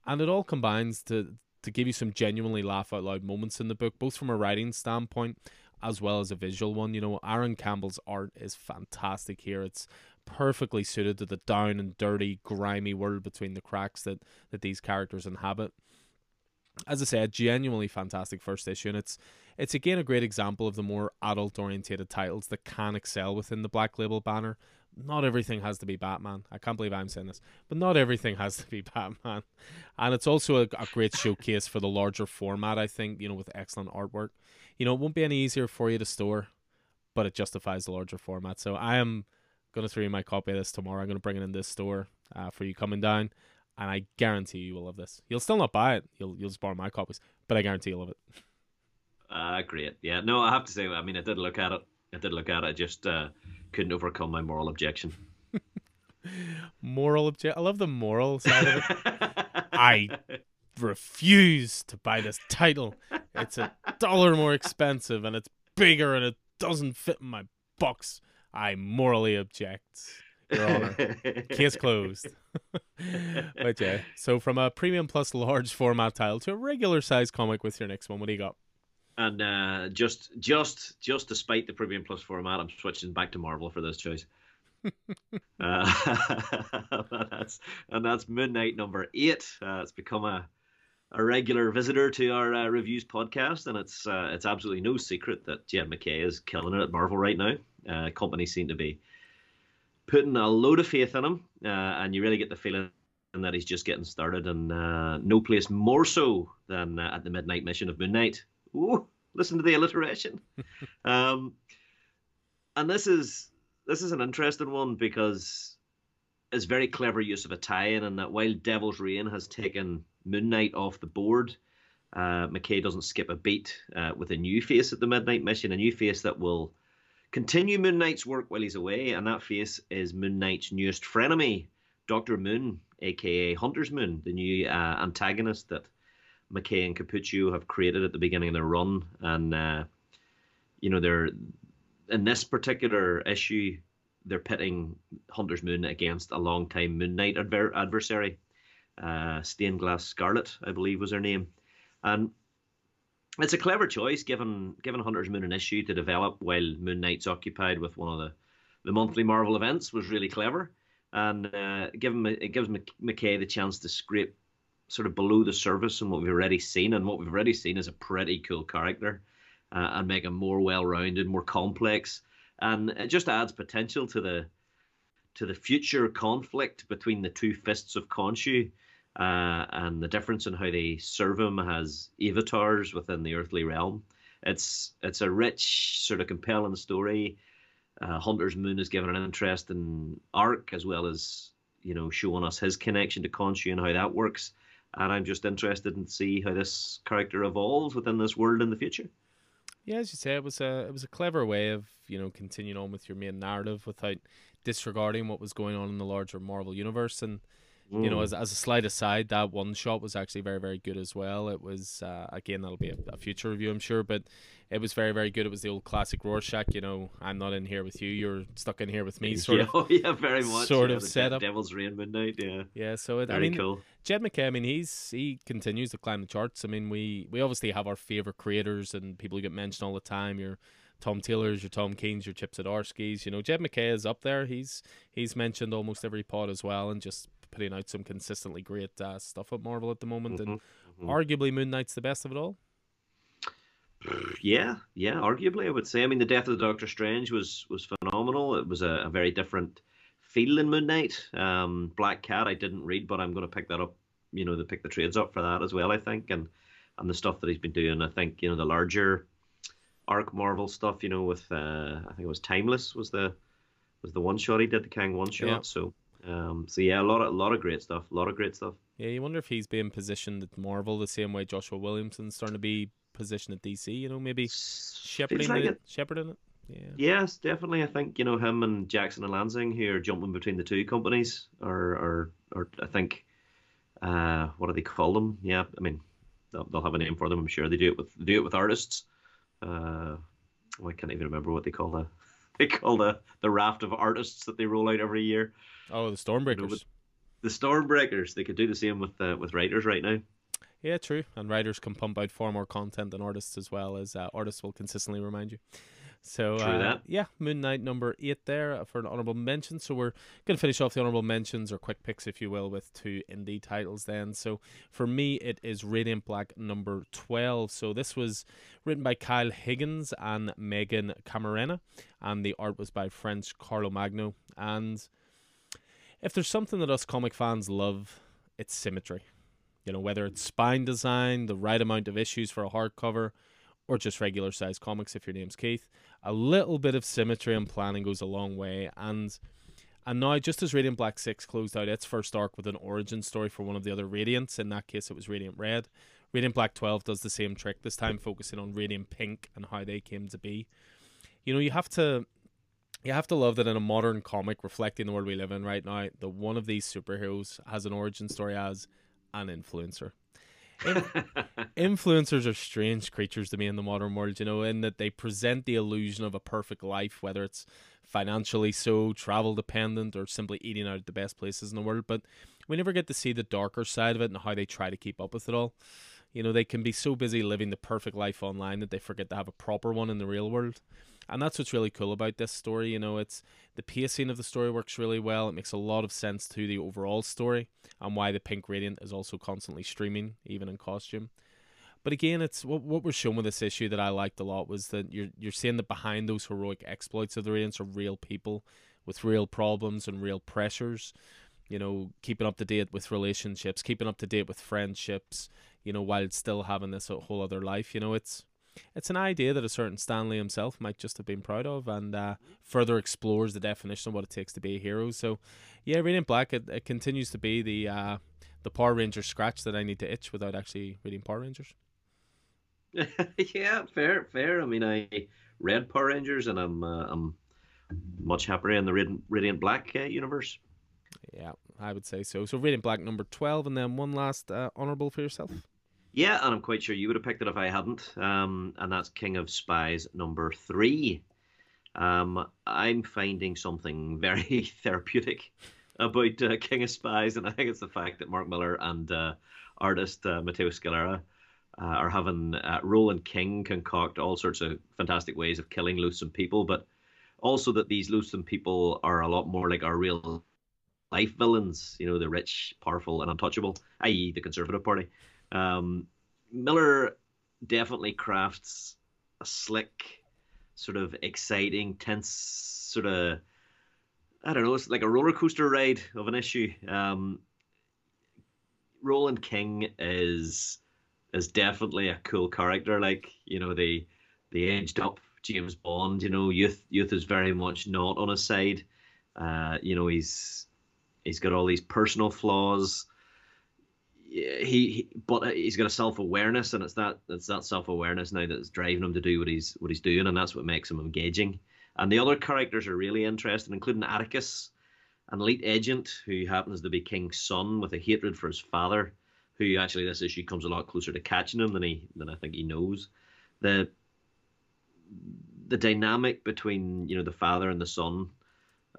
and it all combines to to give you some genuinely laugh out loud moments in the book, both from a writing standpoint as well as a visual one. You know, Aaron Campbell's art is fantastic here. It's perfectly suited to the down and dirty, grimy world between the cracks that that these characters inhabit. As I said, genuinely fantastic first issue, and it's it's again a great example of the more adult orientated titles that can excel within the Black Label banner. Not everything has to be Batman. I can't believe I'm saying this, but not everything has to be Batman. And it's also a, a great showcase for the larger format, I think, you know, with excellent artwork. You know, it won't be any easier for you to store, but it justifies the larger format. So I am going to throw you my copy of this tomorrow. I'm going to bring it in this store uh, for you coming down. and I guarantee you will love this. You'll still not buy it. You'll you'll just borrow my copies, but I guarantee you'll love it. Uh, great. Yeah. No, I have to say, I mean, I did look at it. I did look at it. I just uh, couldn't overcome my moral objection. moral object. I love the moral side of it. I refuse to buy this title. It's a dollar more expensive and it's bigger and it doesn't fit in my box. I morally object. Your Honor. Case closed. but yeah, so from a premium plus large format title to a regular size comic with your next one, what do you got? And uh, just, just, just despite the premium plus format, I'm switching back to Marvel for this choice. uh, and that's and that's Moon Knight number eight. Uh, it's become a a regular visitor to our uh, reviews podcast, and it's uh, it's absolutely no secret that Jed MacKay is killing it at Marvel right now. Uh, companies seem to be putting a load of faith in him, uh, and you really get the feeling that he's just getting started, and uh, no place more so than uh, at the midnight mission of Moon Knight. Ooh, listen to the alliteration. um, and this is this is an interesting one because it's very clever use of a tie-in, and that while Devil's Reign has taken Moon Knight off the board, uh, MacKay doesn't skip a beat uh, with a new face at the Midnight Mission, a new face that will continue Moon Knight's work while he's away, and that face is Moon Knight's newest frenemy, Doctor Moon, aka Hunter's Moon, the new uh, antagonist that MacKay and Cappuccio have created at the beginning of their run, and uh, you know they're in this particular issue they're pitting Hunter's Moon against a long-time Moon Knight adver- adversary, uh, Stained Glass Scarlet, I believe was her name, and it's a clever choice given given Hunter's Moon an issue to develop while Moon Knight's occupied with one of the the monthly Marvel events was really clever, and uh, given it gives MacKay the chance to scrape sort of below the surface and what we've already seen, and what we've already seen is a pretty cool character, uh, and make him more well-rounded, more complex, and it just adds potential to the to the future conflict between the two fists of Khonshu uh, and the difference in how they serve him as avatars within the earthly realm. It's it's a rich, sort of compelling story. Uh, Hunter's Moon is given an interesting arc as well as you know showing us his connection to Khonshu and how that works. And I'm just interested in see how this character evolves within this world in the future. Yeah, as you say, it was a it was a clever way of you know continuing on with your main narrative without disregarding what was going on in the larger Marvel universe and Mm. You know, mm. as, as a slight aside, that one shot was actually very, very good as well. It was, uh, again, that'll be a, a, future review, I'm sure, but it was very, very good. It was the old classic Rorschach, you know, I'm not in here with you, you're stuck in here with me, sort yeah, of. Oh, yeah, very much. Sort yeah, of setup. Devil's Reign Midnight, yeah. Yeah, so it, very I mean, cool. Jed MacKay, I mean, he's he continues to climb the charts. I mean, we we obviously have our favorite creators and people who get mentioned all the time. Your Tom Taylor's, your Tom King's, your Chip Zdarsky's. You know, Jed MacKay is up there. He's he's mentioned almost every pod as well, and just putting out some consistently great uh, stuff at Marvel at the moment, mm-hmm, and mm-hmm. arguably Moon Knight's the best of it all. Yeah, yeah, arguably I would say. I mean, the death of the Doctor Strange was was phenomenal. It was a, a very different feel in Moon Knight. Um, Black Cat I didn't read, but I'm going to pick that up. You know, to pick the trades up for that as well. I think, and and the stuff that he's been doing. I think you know the larger arc Marvel stuff. You know, with uh, I think it was Timeless was the was the one shot he did the Kang one shot. Yeah. So um, so yeah, a lot of a lot of great stuff. A lot of great stuff. Yeah, you wonder if he's being positioned at Marvel the same way Joshua Williamson's starting to be positioned at DC. You know, maybe shepherding like it, shepherding it. Yeah. Yes, definitely. I think you know him and Jackson and Lanzing who are jumping between the two companies, or or, or I think, uh, what do they call them? Yeah, I mean, they'll, they'll have a name for them. I'm sure they do it with do it with artists. Uh, oh, I can't even remember what they call the they call the the raft of artists that they roll out every year. Oh, the Stormbreakers. You know, the Stormbreakers. They could do the same with uh, with writers right now. Yeah, true. And writers can pump out far more content than artists as well, as uh, artists will consistently remind you. So uh, yeah, Moon Knight number eight there for an honorable mention. So we're going to finish off the honorable mentions or quick picks, if you will, with two indie titles. Then, so for me, it is Radiant Black number twelve. So this was written by Kyle Higgins and Meghan Camarena, and the art was by French Carlomagno. And if there's something that us comic fans love, it's symmetry. You know, whether it's spine design, the right amount of issues for a hardcover, or just regular size comics if your name's Keith. A little bit of symmetry and planning goes a long way. And And now, just as Radiant Black 6 closed out its first arc with an origin story for one of the other Radiants, in that case it was Radiant Red, Radiant Black 12 does the same trick, this time focusing on Radiant Pink and how they came to be. You know, you have to you have to love that in a modern comic reflecting the world we live in right now, that one of these superheroes has an origin story as an influencer. influencers are strange creatures to me in the modern world, you know, in that they present the illusion of a perfect life, whether it's financially so, travel dependent, or simply eating out at the best places in the world. But we never get to see the darker side of it and how they try to keep up with it all. You know, they can be so busy living the perfect life online that they forget to have a proper one in the real world and that's what's really cool about this story you know it's the pacing of the story works really well it makes a lot of sense to the overall story and why the pink radiant is also constantly streaming even in costume. But again it's what, what we're shown with this issue that i liked a lot was that you're you're seeing that behind those heroic exploits of the radiants are real people with real problems and real pressures you know keeping up to date with relationships keeping up to date with friendships you know while still having this whole other life you know it's it's an idea that a certain Stan Lee himself might just have been proud of and uh, further explores the definition of what it takes to be a hero. So, yeah, Radiant Black, it, it continues to be the uh, the Power Rangers scratch that I need to itch without actually reading Power Rangers. yeah, fair, fair. I mean, I read Power Rangers and I'm uh, I'm much happier in the Radiant, Radiant Black uh, universe. Yeah, I would say so. So Radiant Black number 12, and then one last uh, honourable for yourself. Yeah, and I'm quite sure you would have picked it if I hadn't. Um, and that's King of Spies number three. Um, I'm finding something very therapeutic about uh, King of Spies, and I think it's the fact that Mark Millar and uh, artist uh, Matteo Scalera uh, are having uh, Roland King concoct all sorts of fantastic ways of killing loathsome people, but also that these loathsome people are a lot more like our real life villains, you know, the rich, powerful, and untouchable, i.e., the Conservative Party. Um, Millar definitely crafts a slick, sort of exciting, tense, sort of I don't know, it's like a roller coaster ride of an issue. Um, Roland King is is definitely a cool character. Like you know, the the aged up James Bond. You know, youth youth is very much not on his side. Uh, you know, he's he's got all these personal flaws he, he but he's got a self awareness, and it's that it's that self awareness now that's driving him to do what he's what he's doing, and that's what makes him engaging. And the other characters are really interesting, including Atticus, an elite agent who happens to be King's son with a hatred for his father, who actually this issue comes a lot closer to catching him than he than I think he knows. The the dynamic between you know the father and the son,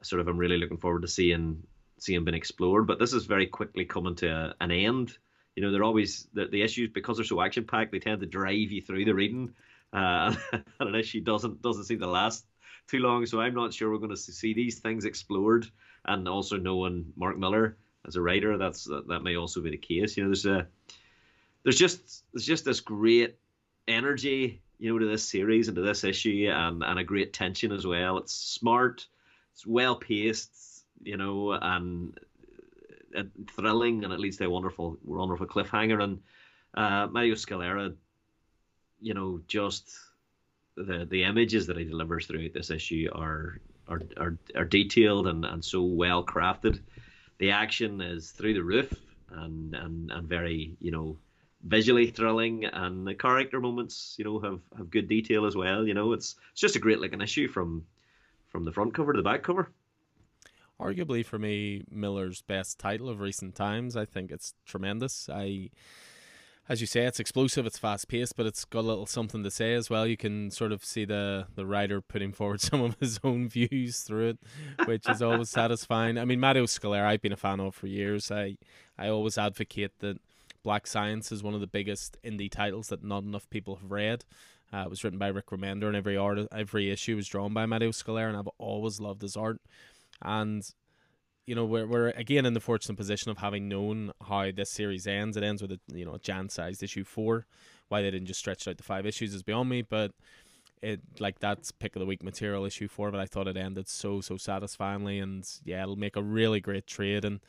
sort of, I'm really looking forward to seeing seeing been explored. But this is very quickly coming to a, an end. You know, they're always the, the issues because they're so action packed. They tend to drive you through the reading, uh, and an issue doesn't doesn't seem to last too long. So I'm not sure we're going to see these things explored. And also knowing Mark Millar as a writer, that's that, that may also be the case. You know, there's a there's just there's just this great energy, you know, to this series and to this issue, and and a great tension as well. It's smart, it's well paced you know, and, and thrilling, and at least a wonderful, wonderful cliffhanger. And uh, Mario Scalera, you know, just the the images that he delivers throughout this issue are are are, are detailed and, and so well crafted. The action is through the roof and and and very you know visually thrilling and the character moments you know have have good detail as well you know it's it's just a great looking issue from from the front cover to the back cover arguably for me Millar's best title of recent times. I think it's tremendous. I as you say, it's explosive, it's fast paced, but it's got a little something to say as well. You can sort of see the the writer putting forward some of his own views through it, which is always satisfying. I mean, Mario Scalera, I've been a fan of for years. I I always advocate that Black Science is one of the biggest indie titles that not enough people have read. Uh, it was written by Rick Remender, and every art, every issue was drawn by Mario Scalera, and I've always loved his art and you know we're we're again in the fortunate position of having known how this series ends. It ends with a you know Jan sized issue four. Why they didn't just stretch out the five issues is beyond me, but it like that's pick of the week material issue four. But I thought it ended so so satisfyingly, and yeah, it'll make a really great trade. And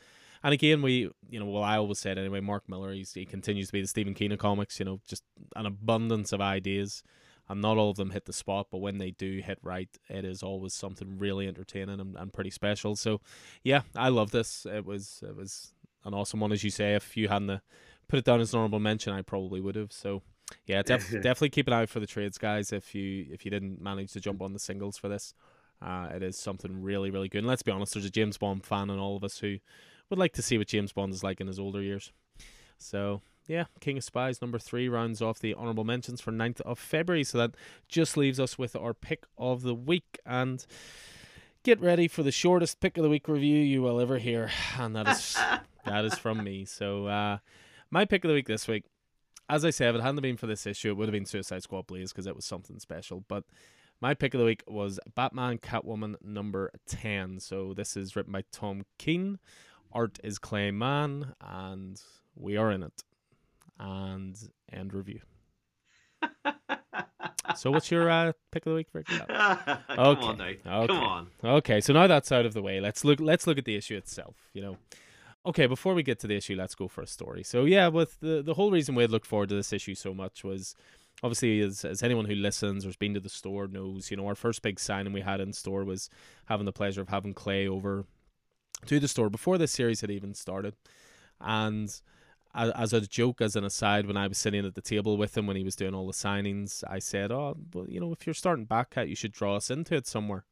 and again, we you know well I always said anyway. Mark Millar he's, he continues to be the Stephen King of comics. You know, just an abundance of ideas and not all of them hit the spot, but when they do hit right, it is always something really entertaining and, and pretty special. So, yeah, I love this. It was it was an awesome one, as you say. If you hadn't uh, put it down as an honorable mention, I probably would have. So, yeah, def- definitely keep an eye out for the trades, guys. If you if you didn't manage to jump on the singles for this, uh, it is something really really good. And let's be honest, there's a James Bond fan in all of us who would like to see what James Bond is like in his older years. So yeah, King of Spies number three rounds off the honorable mentions for 9th of February. So that just leaves us with our pick of the week and. Get ready for the shortest pick of the week review you will ever hear, and that is that is from me. So, uh, my pick of the week this week as I said, if it hadn't been for this issue, it would have been Suicide Squad Blaze because it was something special. But my pick of the week was Batman Catwoman number 10. So this is written by Tom King. Art is Clay Mann, and we are in it. And end review. so what's your uh, pick of the week? Come okay. on. Okay. Come on. Okay, so now that's out of the way. Let's look let's look at the issue itself, you know. Okay, before we get to the issue, let's go for a story. So yeah, with the the whole reason we had looked forward to this issue so much was obviously as as anyone who listens or has been to the store knows, you know, our first big signing we had in store was having the pleasure of having Clay over to the store before this series had even started. And as a joke, as an aside, when I was sitting at the table with him when he was doing all the signings, I said, "Oh, well, you know, if you're starting back at, you should draw us into it somewhere."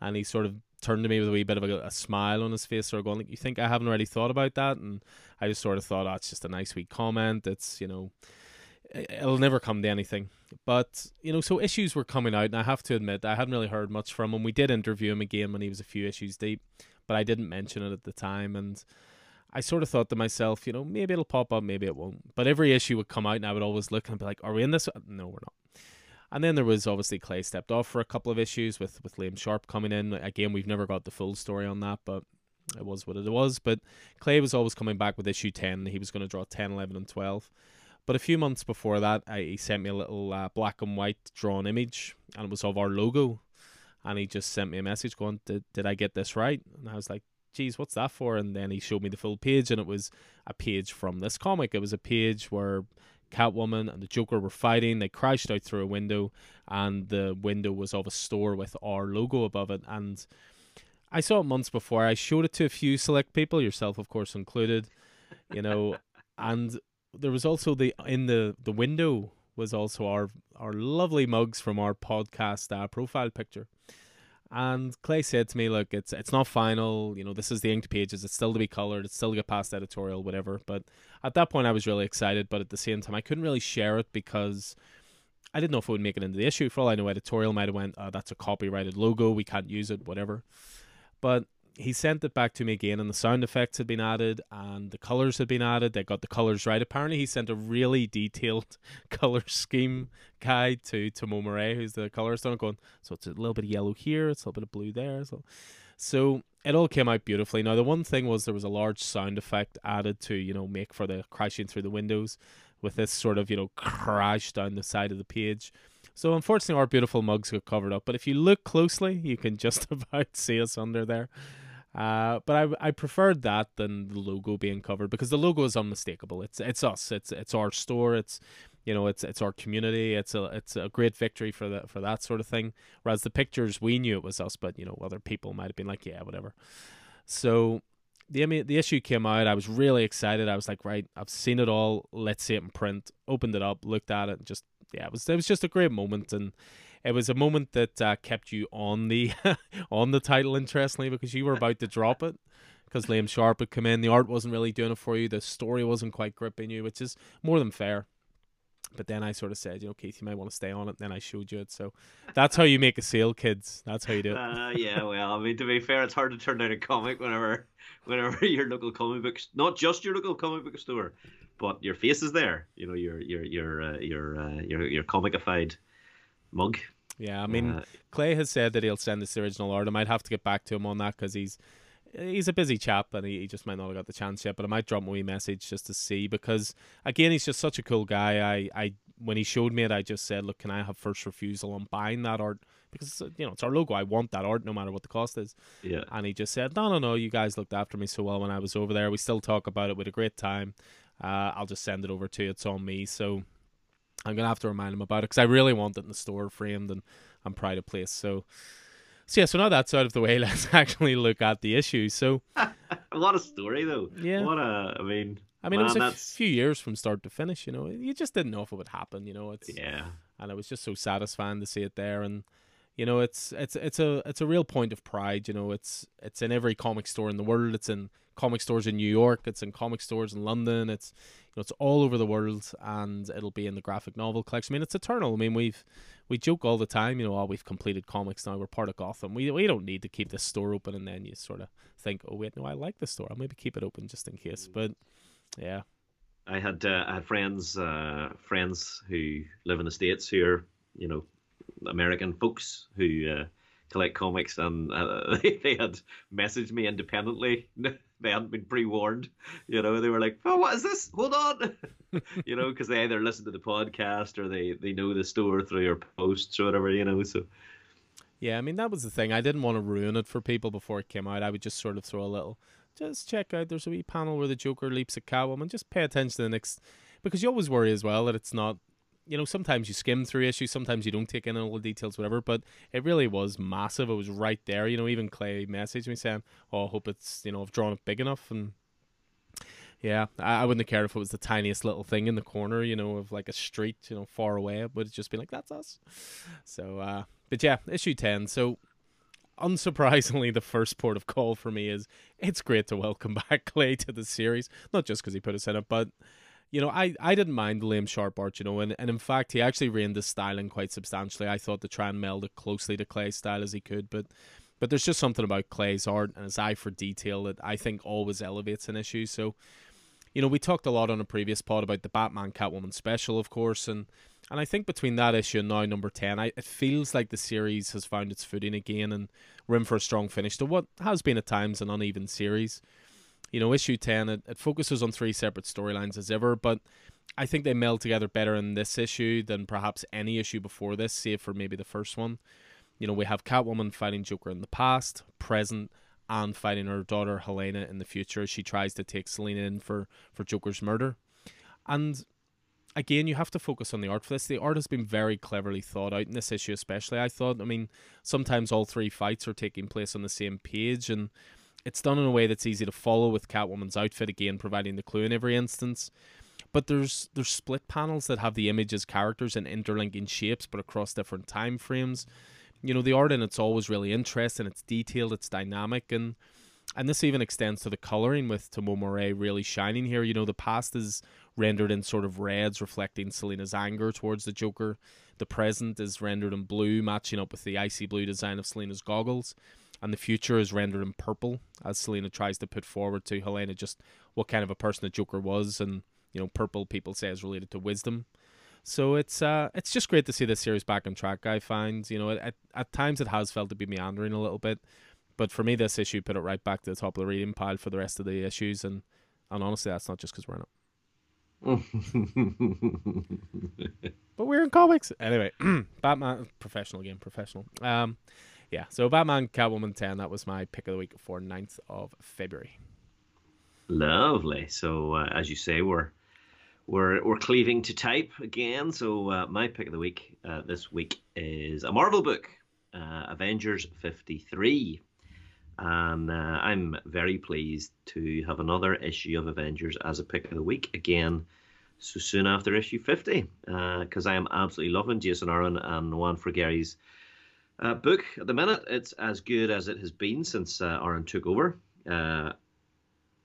And he sort of turned to me with a wee bit of a, a smile on his face, sort of going, like, "You think I haven't already thought about that?" And I just sort of thought, "Oh, just a nice wee comment. It's you know." It'll never come to anything, but you know, so issues were coming out, and I have to admit, I hadn't really heard much from him. We did interview him again when he was a few issues deep, but I didn't mention it at the time, and I sort of thought to myself, you know, maybe it'll pop up, maybe it won't. But every issue would come out, and I would always look and be like, "Are we in this?" No, we're not. And then there was obviously Clay stepped off for a couple of issues with with Liam Sharp coming in. Again, we've never got the full story on that, but it was what it was. But Clay was always coming back with issue 10. He was going to draw 10, 11, and 12. But a few months before that, I, he sent me a little uh, black and white drawn image, and it was of our logo. And he just sent me a message going, did, did I get this right? And I was like, geez, what's that for? And then he showed me the full page, and it was a page from this comic. It was a page where Catwoman and the Joker were fighting. They crashed out through a window, and the window was of a store with our logo above it. And I saw it months before. I showed it to a few select people, yourself, of course, included. You know, and there was also the in the the window was also our our lovely mugs from our podcast uh, profile picture. And Clay said to me, "Look, it's it's not final. You know, this is the inked pages. It's still to be colored. It's still to get past editorial, whatever." But at that point, I was really excited. But at the same time, I couldn't really share it because I didn't know if it would make it into the issue. For all I know, editorial might have went, oh, "That's a copyrighted logo. We can't use it. Whatever." But he sent it back to me again, and the sound effects had been added, and the colors had been added. They got the colors right. Apparently, he sent a really detailed color scheme guide to to Mo Murray, who's the colorist on going. So it's a little bit of yellow here, it's a little bit of blue there. So, so it all came out beautifully. Now, the one thing was there was a large sound effect added to you know make for the crashing through the windows, with this sort of you know crash down the side of the page. So unfortunately, our beautiful mugs got covered up. But if you look closely, you can just about see us under there. Uh, but I I preferred that than the logo being covered because the logo is unmistakable. It's it's us. It's it's our store. It's you know it's it's our community. It's a it's a great victory for that for that sort of thing. Whereas the pictures we knew it was us, but you know other people might have been like yeah whatever. So the the issue came out. I was really excited. I was like right, I've seen it all. Let's see it in print. Opened it up, looked at it, and just yeah, it was it was just a great moment and it was a moment that uh, kept you on the on the title interestingly because you were about to drop it because Liam Sharp had come in. The art wasn't really doing it for you. The story wasn't quite gripping you, which is more than fair. But then I sort of said, you know, Keith, you might want to stay on it. And then I showed you it. So that's how you make a sale, kids. That's how you do it. Uh, yeah, well, I mean, to be fair, it's hard to turn down a comic whenever, whenever your local comic book, not just your local comic book store, but your face is there. You know, your your your uh, your uh, your your comicified mug. Yeah, I mean, uh, Clay has said that he'll send us the original art. I might have to get back to him on that because he's he's a busy chap and he, he just might not have got the chance yet. But I might drop him a message just to see because again, he's just such a cool guy. I I when he showed me it, I just said, look, can I have first refusal on buying that art? Because you know it's our logo. I want that art no matter what the cost is. Yeah. And he just said, no, no, no. You guys looked after me so well when I was over there. We still talk about it with a great time. Uh, I'll just send it over to you. It's on me. So I'm gonna have to remind him about it because I really want it in the store framed and I'm proud of place. So, so yeah. So now that's out of the way, let's actually look at the issue. So, what a story, though. Yeah. What a. I mean. I mean, man, it was a that's- few years from start to finish. You know, you just didn't know if it would happen. You know, it's Yeah. and it was just so satisfying to see it there and you know it's it's it's a it's a real point of pride you know it's it's in every comic store in the world. It's in comic stores in New York it's in comic stores in London it's you know it's all over the world and it'll be in the graphic novel collection. I mean it's eternal. I mean we've we joke all the time you know oh we've completed comics now we're part of Gotham. We we don't need to keep this store open and then you sort of think oh wait no I like this store. I'll maybe keep it open just in case but yeah. I had uh, I had friends uh, friends who live in the states who are you know American folks who uh, collect comics, and uh, they, had messaged me independently. they hadn't been pre warned. You know, they were like, "Oh, what is this? Hold on," you know, because they either listen to the podcast or they they know the store through your posts or whatever. You know, so Yeah, I mean that was the thing. I didn't want to ruin it for people before it came out. I would just sort of throw a little, just check out. There's a wee panel where the Joker leaps at Catwoman. Just pay attention to the next, because you always worry as well that it's not. You know, sometimes you skim through issues, sometimes you don't take in all the details, whatever. But it really was massive. It was right there. You know, even Clay messaged me saying, "Oh, I hope it's you know I've drawn it big enough." And yeah, I, I wouldn't have cared if it was the tiniest little thing in the corner, you know, of like a street, you know, far away. It would have just been like, "That's us." So, uh, but yeah, issue ten. So unsurprisingly, the first port of call for me is it's great to welcome back Clay to the series. Not just because he put us in it, but you know, I, I didn't mind the Liam Sharp art, you know, and, and in fact, he actually reined his styling quite substantially. I thought to try and meld it closely to Clay's style as he could, but but there's just something about Clay's art and his eye for detail that I think always elevates an issue. So, you know, we talked a lot on a previous pod about the Batman Catwoman special, of course, and and I think between that issue and now number ten, I, it feels like the series has found its footing again and room for a strong finish to what has been at times an uneven series. You know, issue ten it, it focuses on three separate storylines as ever, but I think they meld together better in this issue than perhaps any issue before this, save for maybe the first one. You know, we have Catwoman fighting Joker in the past, present, and fighting her daughter Helena in the future as she tries to take Selina in for, for Joker's murder. And again, you have to focus on the art for this. The art has been very cleverly thought out in this issue, especially. I thought, I mean, sometimes all three fights are taking place on the same page, and it's done in a way that's easy to follow with Catwoman's outfit again providing the clue in every instance. But there's there's split panels that have the images, characters and interlinking shapes, but across different time frames. You know, the art in it's always really interesting. It's detailed. It's dynamic, and and this even extends to the coloring with Tomeu Morey really shining here. You know, the past is rendered in sort of reds, reflecting Selina's anger towards the Joker. The present is rendered in blue, matching up with the icy blue design of Selina's goggles. And the future is rendered in purple, as Selina tries to put forward to Helena just what kind of a person the Joker was. And, you know, purple people say is related to wisdom. So it's uh it's just great to see this series back on track. I find you know at at times it has felt to be meandering a little bit, but for me this issue put it right back to the top of the reading pile for the rest of the issues, and and honestly that's not just because we're in it, but we're in comics anyway. Batman professional game professional. Um, yeah. So Batman Catwoman ten that was my pick of the week for 9th of February. Lovely. So uh, as you say, we're we're we're cleaving to type again. So uh, my pick of the week uh, this week is a Marvel book, uh, Avengers fifty three, and uh, I'm very pleased to have another issue of Avengers as a pick of the week again. So soon after issue fifty, because I am absolutely loving Jason Aaron and Juan Frigeri's uh, book at the minute. It's as good as it has been since uh, Aaron took over. Uh,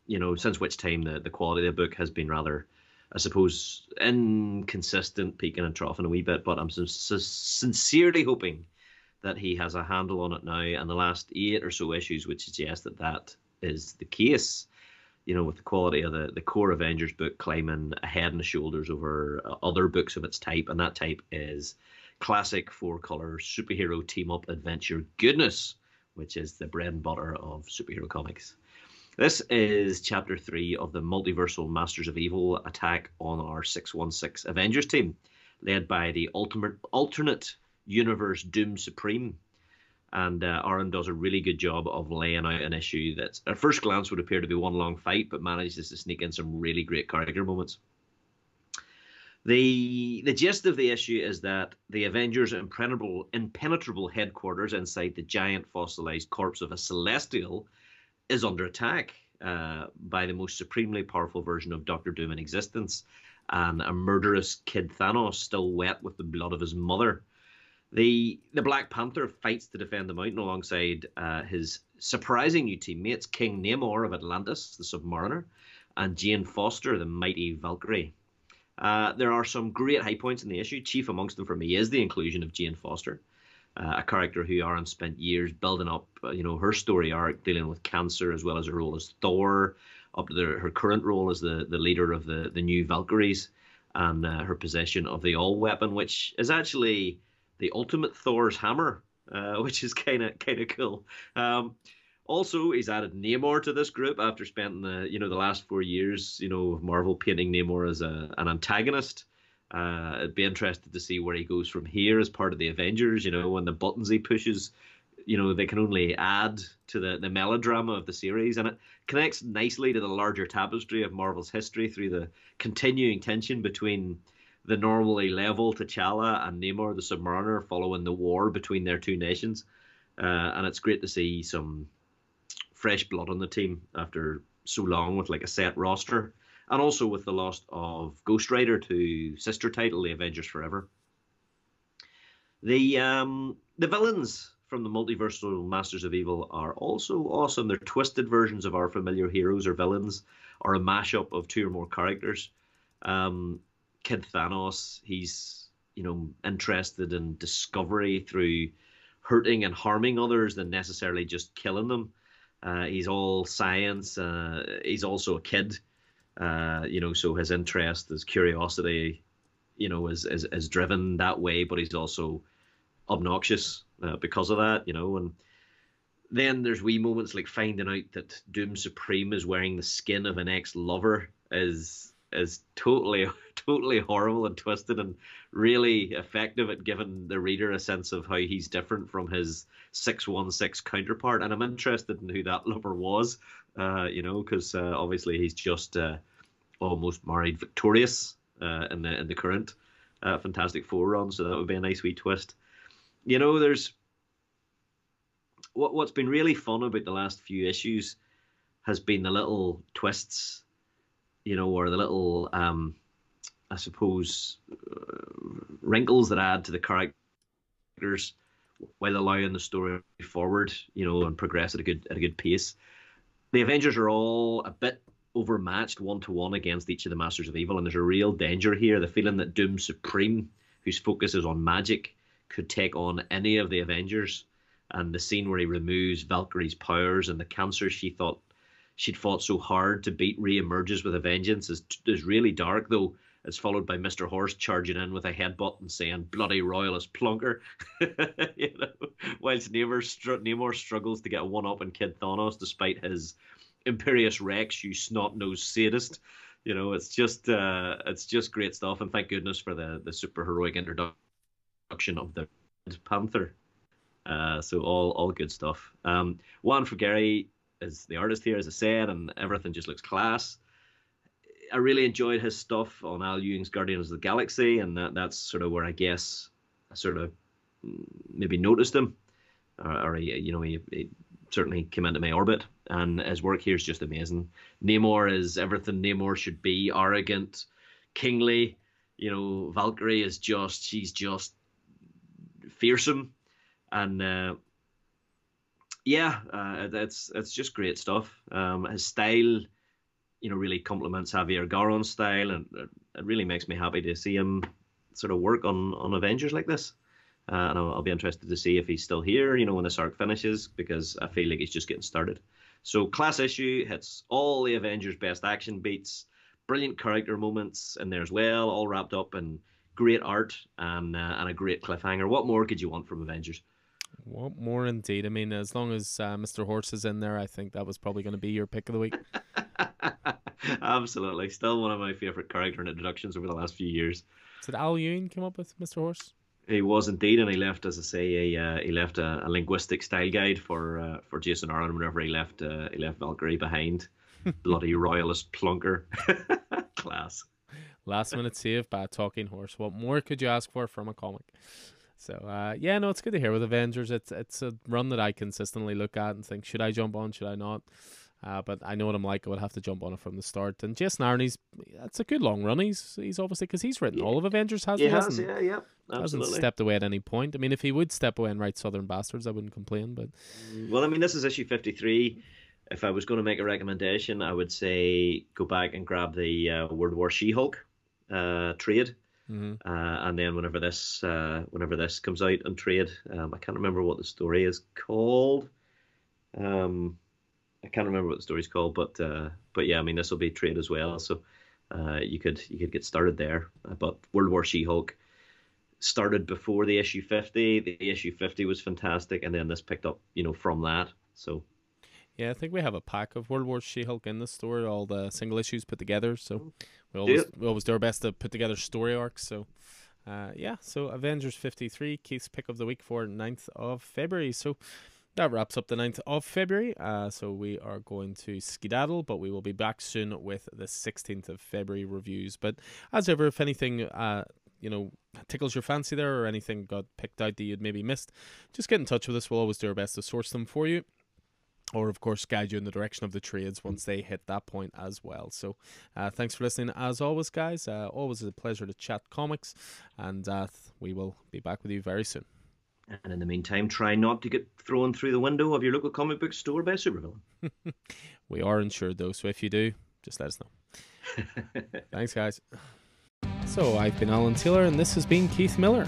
you know, since which time the, the quality of the book has been rather, I suppose, inconsistent, peaking and troughing a wee bit. But I'm sincerely hoping that he has a handle on it now, and the last eight or so issues would suggest that that is the case. You know, with the quality of the, the core Avengers book climbing ahead and shoulders over uh, other books of its type, and that type is classic four color superhero team up adventure goodness, which is the bread and butter of superhero comics. This is chapter three of the multiversal Masters of Evil attack on our 616 Avengers team, led by the ultimate alternate universe Doom Supreme. And uh, Aaron does a really good job of laying out an issue that at first glance would appear to be one long fight, but manages to sneak in some really great character moments. The the gist of the issue is that the Avengers' impenetrable impenetrable headquarters inside the giant fossilized corpse of a Celestial is under attack uh, by the most supremely powerful version of Doctor Doom in existence, and a murderous kid Thanos still wet with the blood of his mother. The the Black Panther fights to defend the mountain alongside uh, his surprising new teammates, King Namor of Atlantis, the Submariner, and Jane Foster, the mighty Valkyrie. Uh, there are some great high points in the issue. Chief amongst them for me is the inclusion of Jane Foster, uh, a character who Aaron spent years building up, uh, you know, her story arc dealing with cancer as well as her role as Thor, up to the, her current role as the, the leader of the, the new Valkyries, and uh, her possession of the All Weapon, which is actually the ultimate Thor's hammer, uh, which is kind of kind of cool. Um, also, he's added Namor to this group after spending the you know the last four years, you know, Marvel painting Namor as a, an antagonist. Uh, I'd be interested to see where he goes from here as part of the Avengers. You know, when the buttons he pushes, you know, they can only add to the, the melodrama of the series, and it connects nicely to the larger tapestry of Marvel's history through the continuing tension between the normally level T'Challa and Namor the Submariner following the war between their two nations. Uh, and it's great to see some fresh blood on the team after so long with like a set roster, and also with the loss of Ghost Rider to sister title, The Avengers Forever. The um, the villains from the multiversal Masters of Evil are also awesome. They're twisted versions of our familiar heroes or villains, or a mashup of two or more characters. Um, Kid Thanos, he's you know interested in discovery through hurting and harming others than necessarily just killing them. Uh, he's all science. Uh, he's also a kid, uh, you know, so his interest, his curiosity, you know, is, is, is driven that way, but he's also obnoxious uh, because of that, you know. And then there's wee moments like finding out that Doom Supreme is wearing the skin of an ex lover is is totally totally horrible and twisted and really effective at giving the reader a sense of how he's different from his 616 counterpart. And i'm interested in who that lover was uh, you know because uh, obviously he's just uh, almost married victorious uh, in the in the current uh, fantastic four run. So that would be a nice wee twist. You know there's what, what's been really fun about the last few issues has been the little twists you know, or the little, um, I suppose, uh, wrinkles that add to the characters while allowing the story forward, you know, and progress at a good at a good pace. The Avengers are all a bit overmatched one to one against each of the Masters of Evil, and there's a real danger here. The feeling that Doom Supreme, whose focus is on magic, could take on any of the Avengers. And the scene where he removes Valkyrie's powers and the cancer she thought she'd fought so hard to beat re-emerges with a vengeance is, is really dark though it's followed by Mr. Horse charging in with a headbutt and saying "bloody royalist plunker," you know. Whilst Namor, str- Namor struggles to get a one-up on Kid Thanos, despite his Imperius Rex, you snot-nosed sadist. You know, it's just uh, it's just great stuff, and thank goodness for the the super heroic introduction of the Panther. Uh, so all all good stuff. Um, for Frigeri is the artist here, as I said, and everything just looks class. I really enjoyed his stuff on Al Ewing's Guardians of the Galaxy, and that, that's sort of where I guess I sort of maybe noticed him, or, or he, you know, he, he, certainly came into my orbit. And his work here is just amazing. Namor is everything Namor should be: arrogant, kingly. You know, Valkyrie is just she's just fearsome, and uh, yeah, uh, it's it's just great stuff. Um, his style, you know, really complements Javier Garrón's style, and it really makes me happy to see him sort of work on on Avengers like this. Uh, and I'll, I'll, be interested to see if he's still here, you know, when this arc finishes, because I feel like he's just getting started. So, class issue hits all the Avengers' best action beats, brilliant character moments in there as well, all wrapped up in great art and uh, and a great cliffhanger. What more could you want from Avengers? What more indeed? I mean, as long as uh, Mr. Horse is in there, I think that was probably going to be your pick of the week. Absolutely, still one of my favorite character introductions over the last few years. Did Al Ewing come up with Mr. Horse? He was indeed, and he left, as I say, a, uh, he left a, a, linguistic style guide for uh, for Jason Aaron whenever he left uh, he left Valkyrie behind. Bloody royalist plunker, class. Last minute save by a talking horse. What more could you ask for from a comic? So uh, yeah, no, it's good to hear with Avengers. It's it's a run that I consistently look at and think, should I jump on? Should I not? Uh, but I know what I'm like. I would have to jump on it from the start. And Jason Aaron, that's a good long run. He's he's obviously because he's written yeah. all of Avengers, has he? He has, yeah, yeah, absolutely. Hasn't stepped away at any point. I mean, if he would step away and write Southern Bastards, I wouldn't complain. But well, I mean, this is issue 53 if I was going to make a recommendation, I would say go back and grab the uh, World War She-Hulk uh, trade, mm-hmm. uh, and then whenever this uh, whenever this comes out on trade, um, I can't remember what the story is called. Um, I can't remember what the story's called, but uh, but yeah, I mean this will be trade as well, so uh, you could you could get started there. but World War She-Hulk started before the issue 50. The issue 50 was fantastic, and then this picked up, you know, from that. So yeah, I think we have a pack of World War She-Hulk in the store, all the single issues put together. So we always we always do our best to put together story arcs. So uh, yeah, so Avengers 53, Keith's pick of the week for 9th of February. So that wraps up the 9th of February. Uh, so we are going to skedaddle, but we will be back soon with the 16th of February reviews. But as ever, if anything, uh, you know, tickles your fancy there or anything got picked out that you'd maybe missed, just get in touch with us. We'll always do our best to source them for you or of course guide you in the direction of the trades once they hit that point as well. So uh, thanks for listening as always guys. Uh, always a pleasure to chat comics and uh, we will be back with you very soon. And in the meantime try not to get thrown through the window of your local comic book store by a supervillain. We are insured though so if you do just let us know. Thanks guys. So i've been alan taylor and this has been keith miller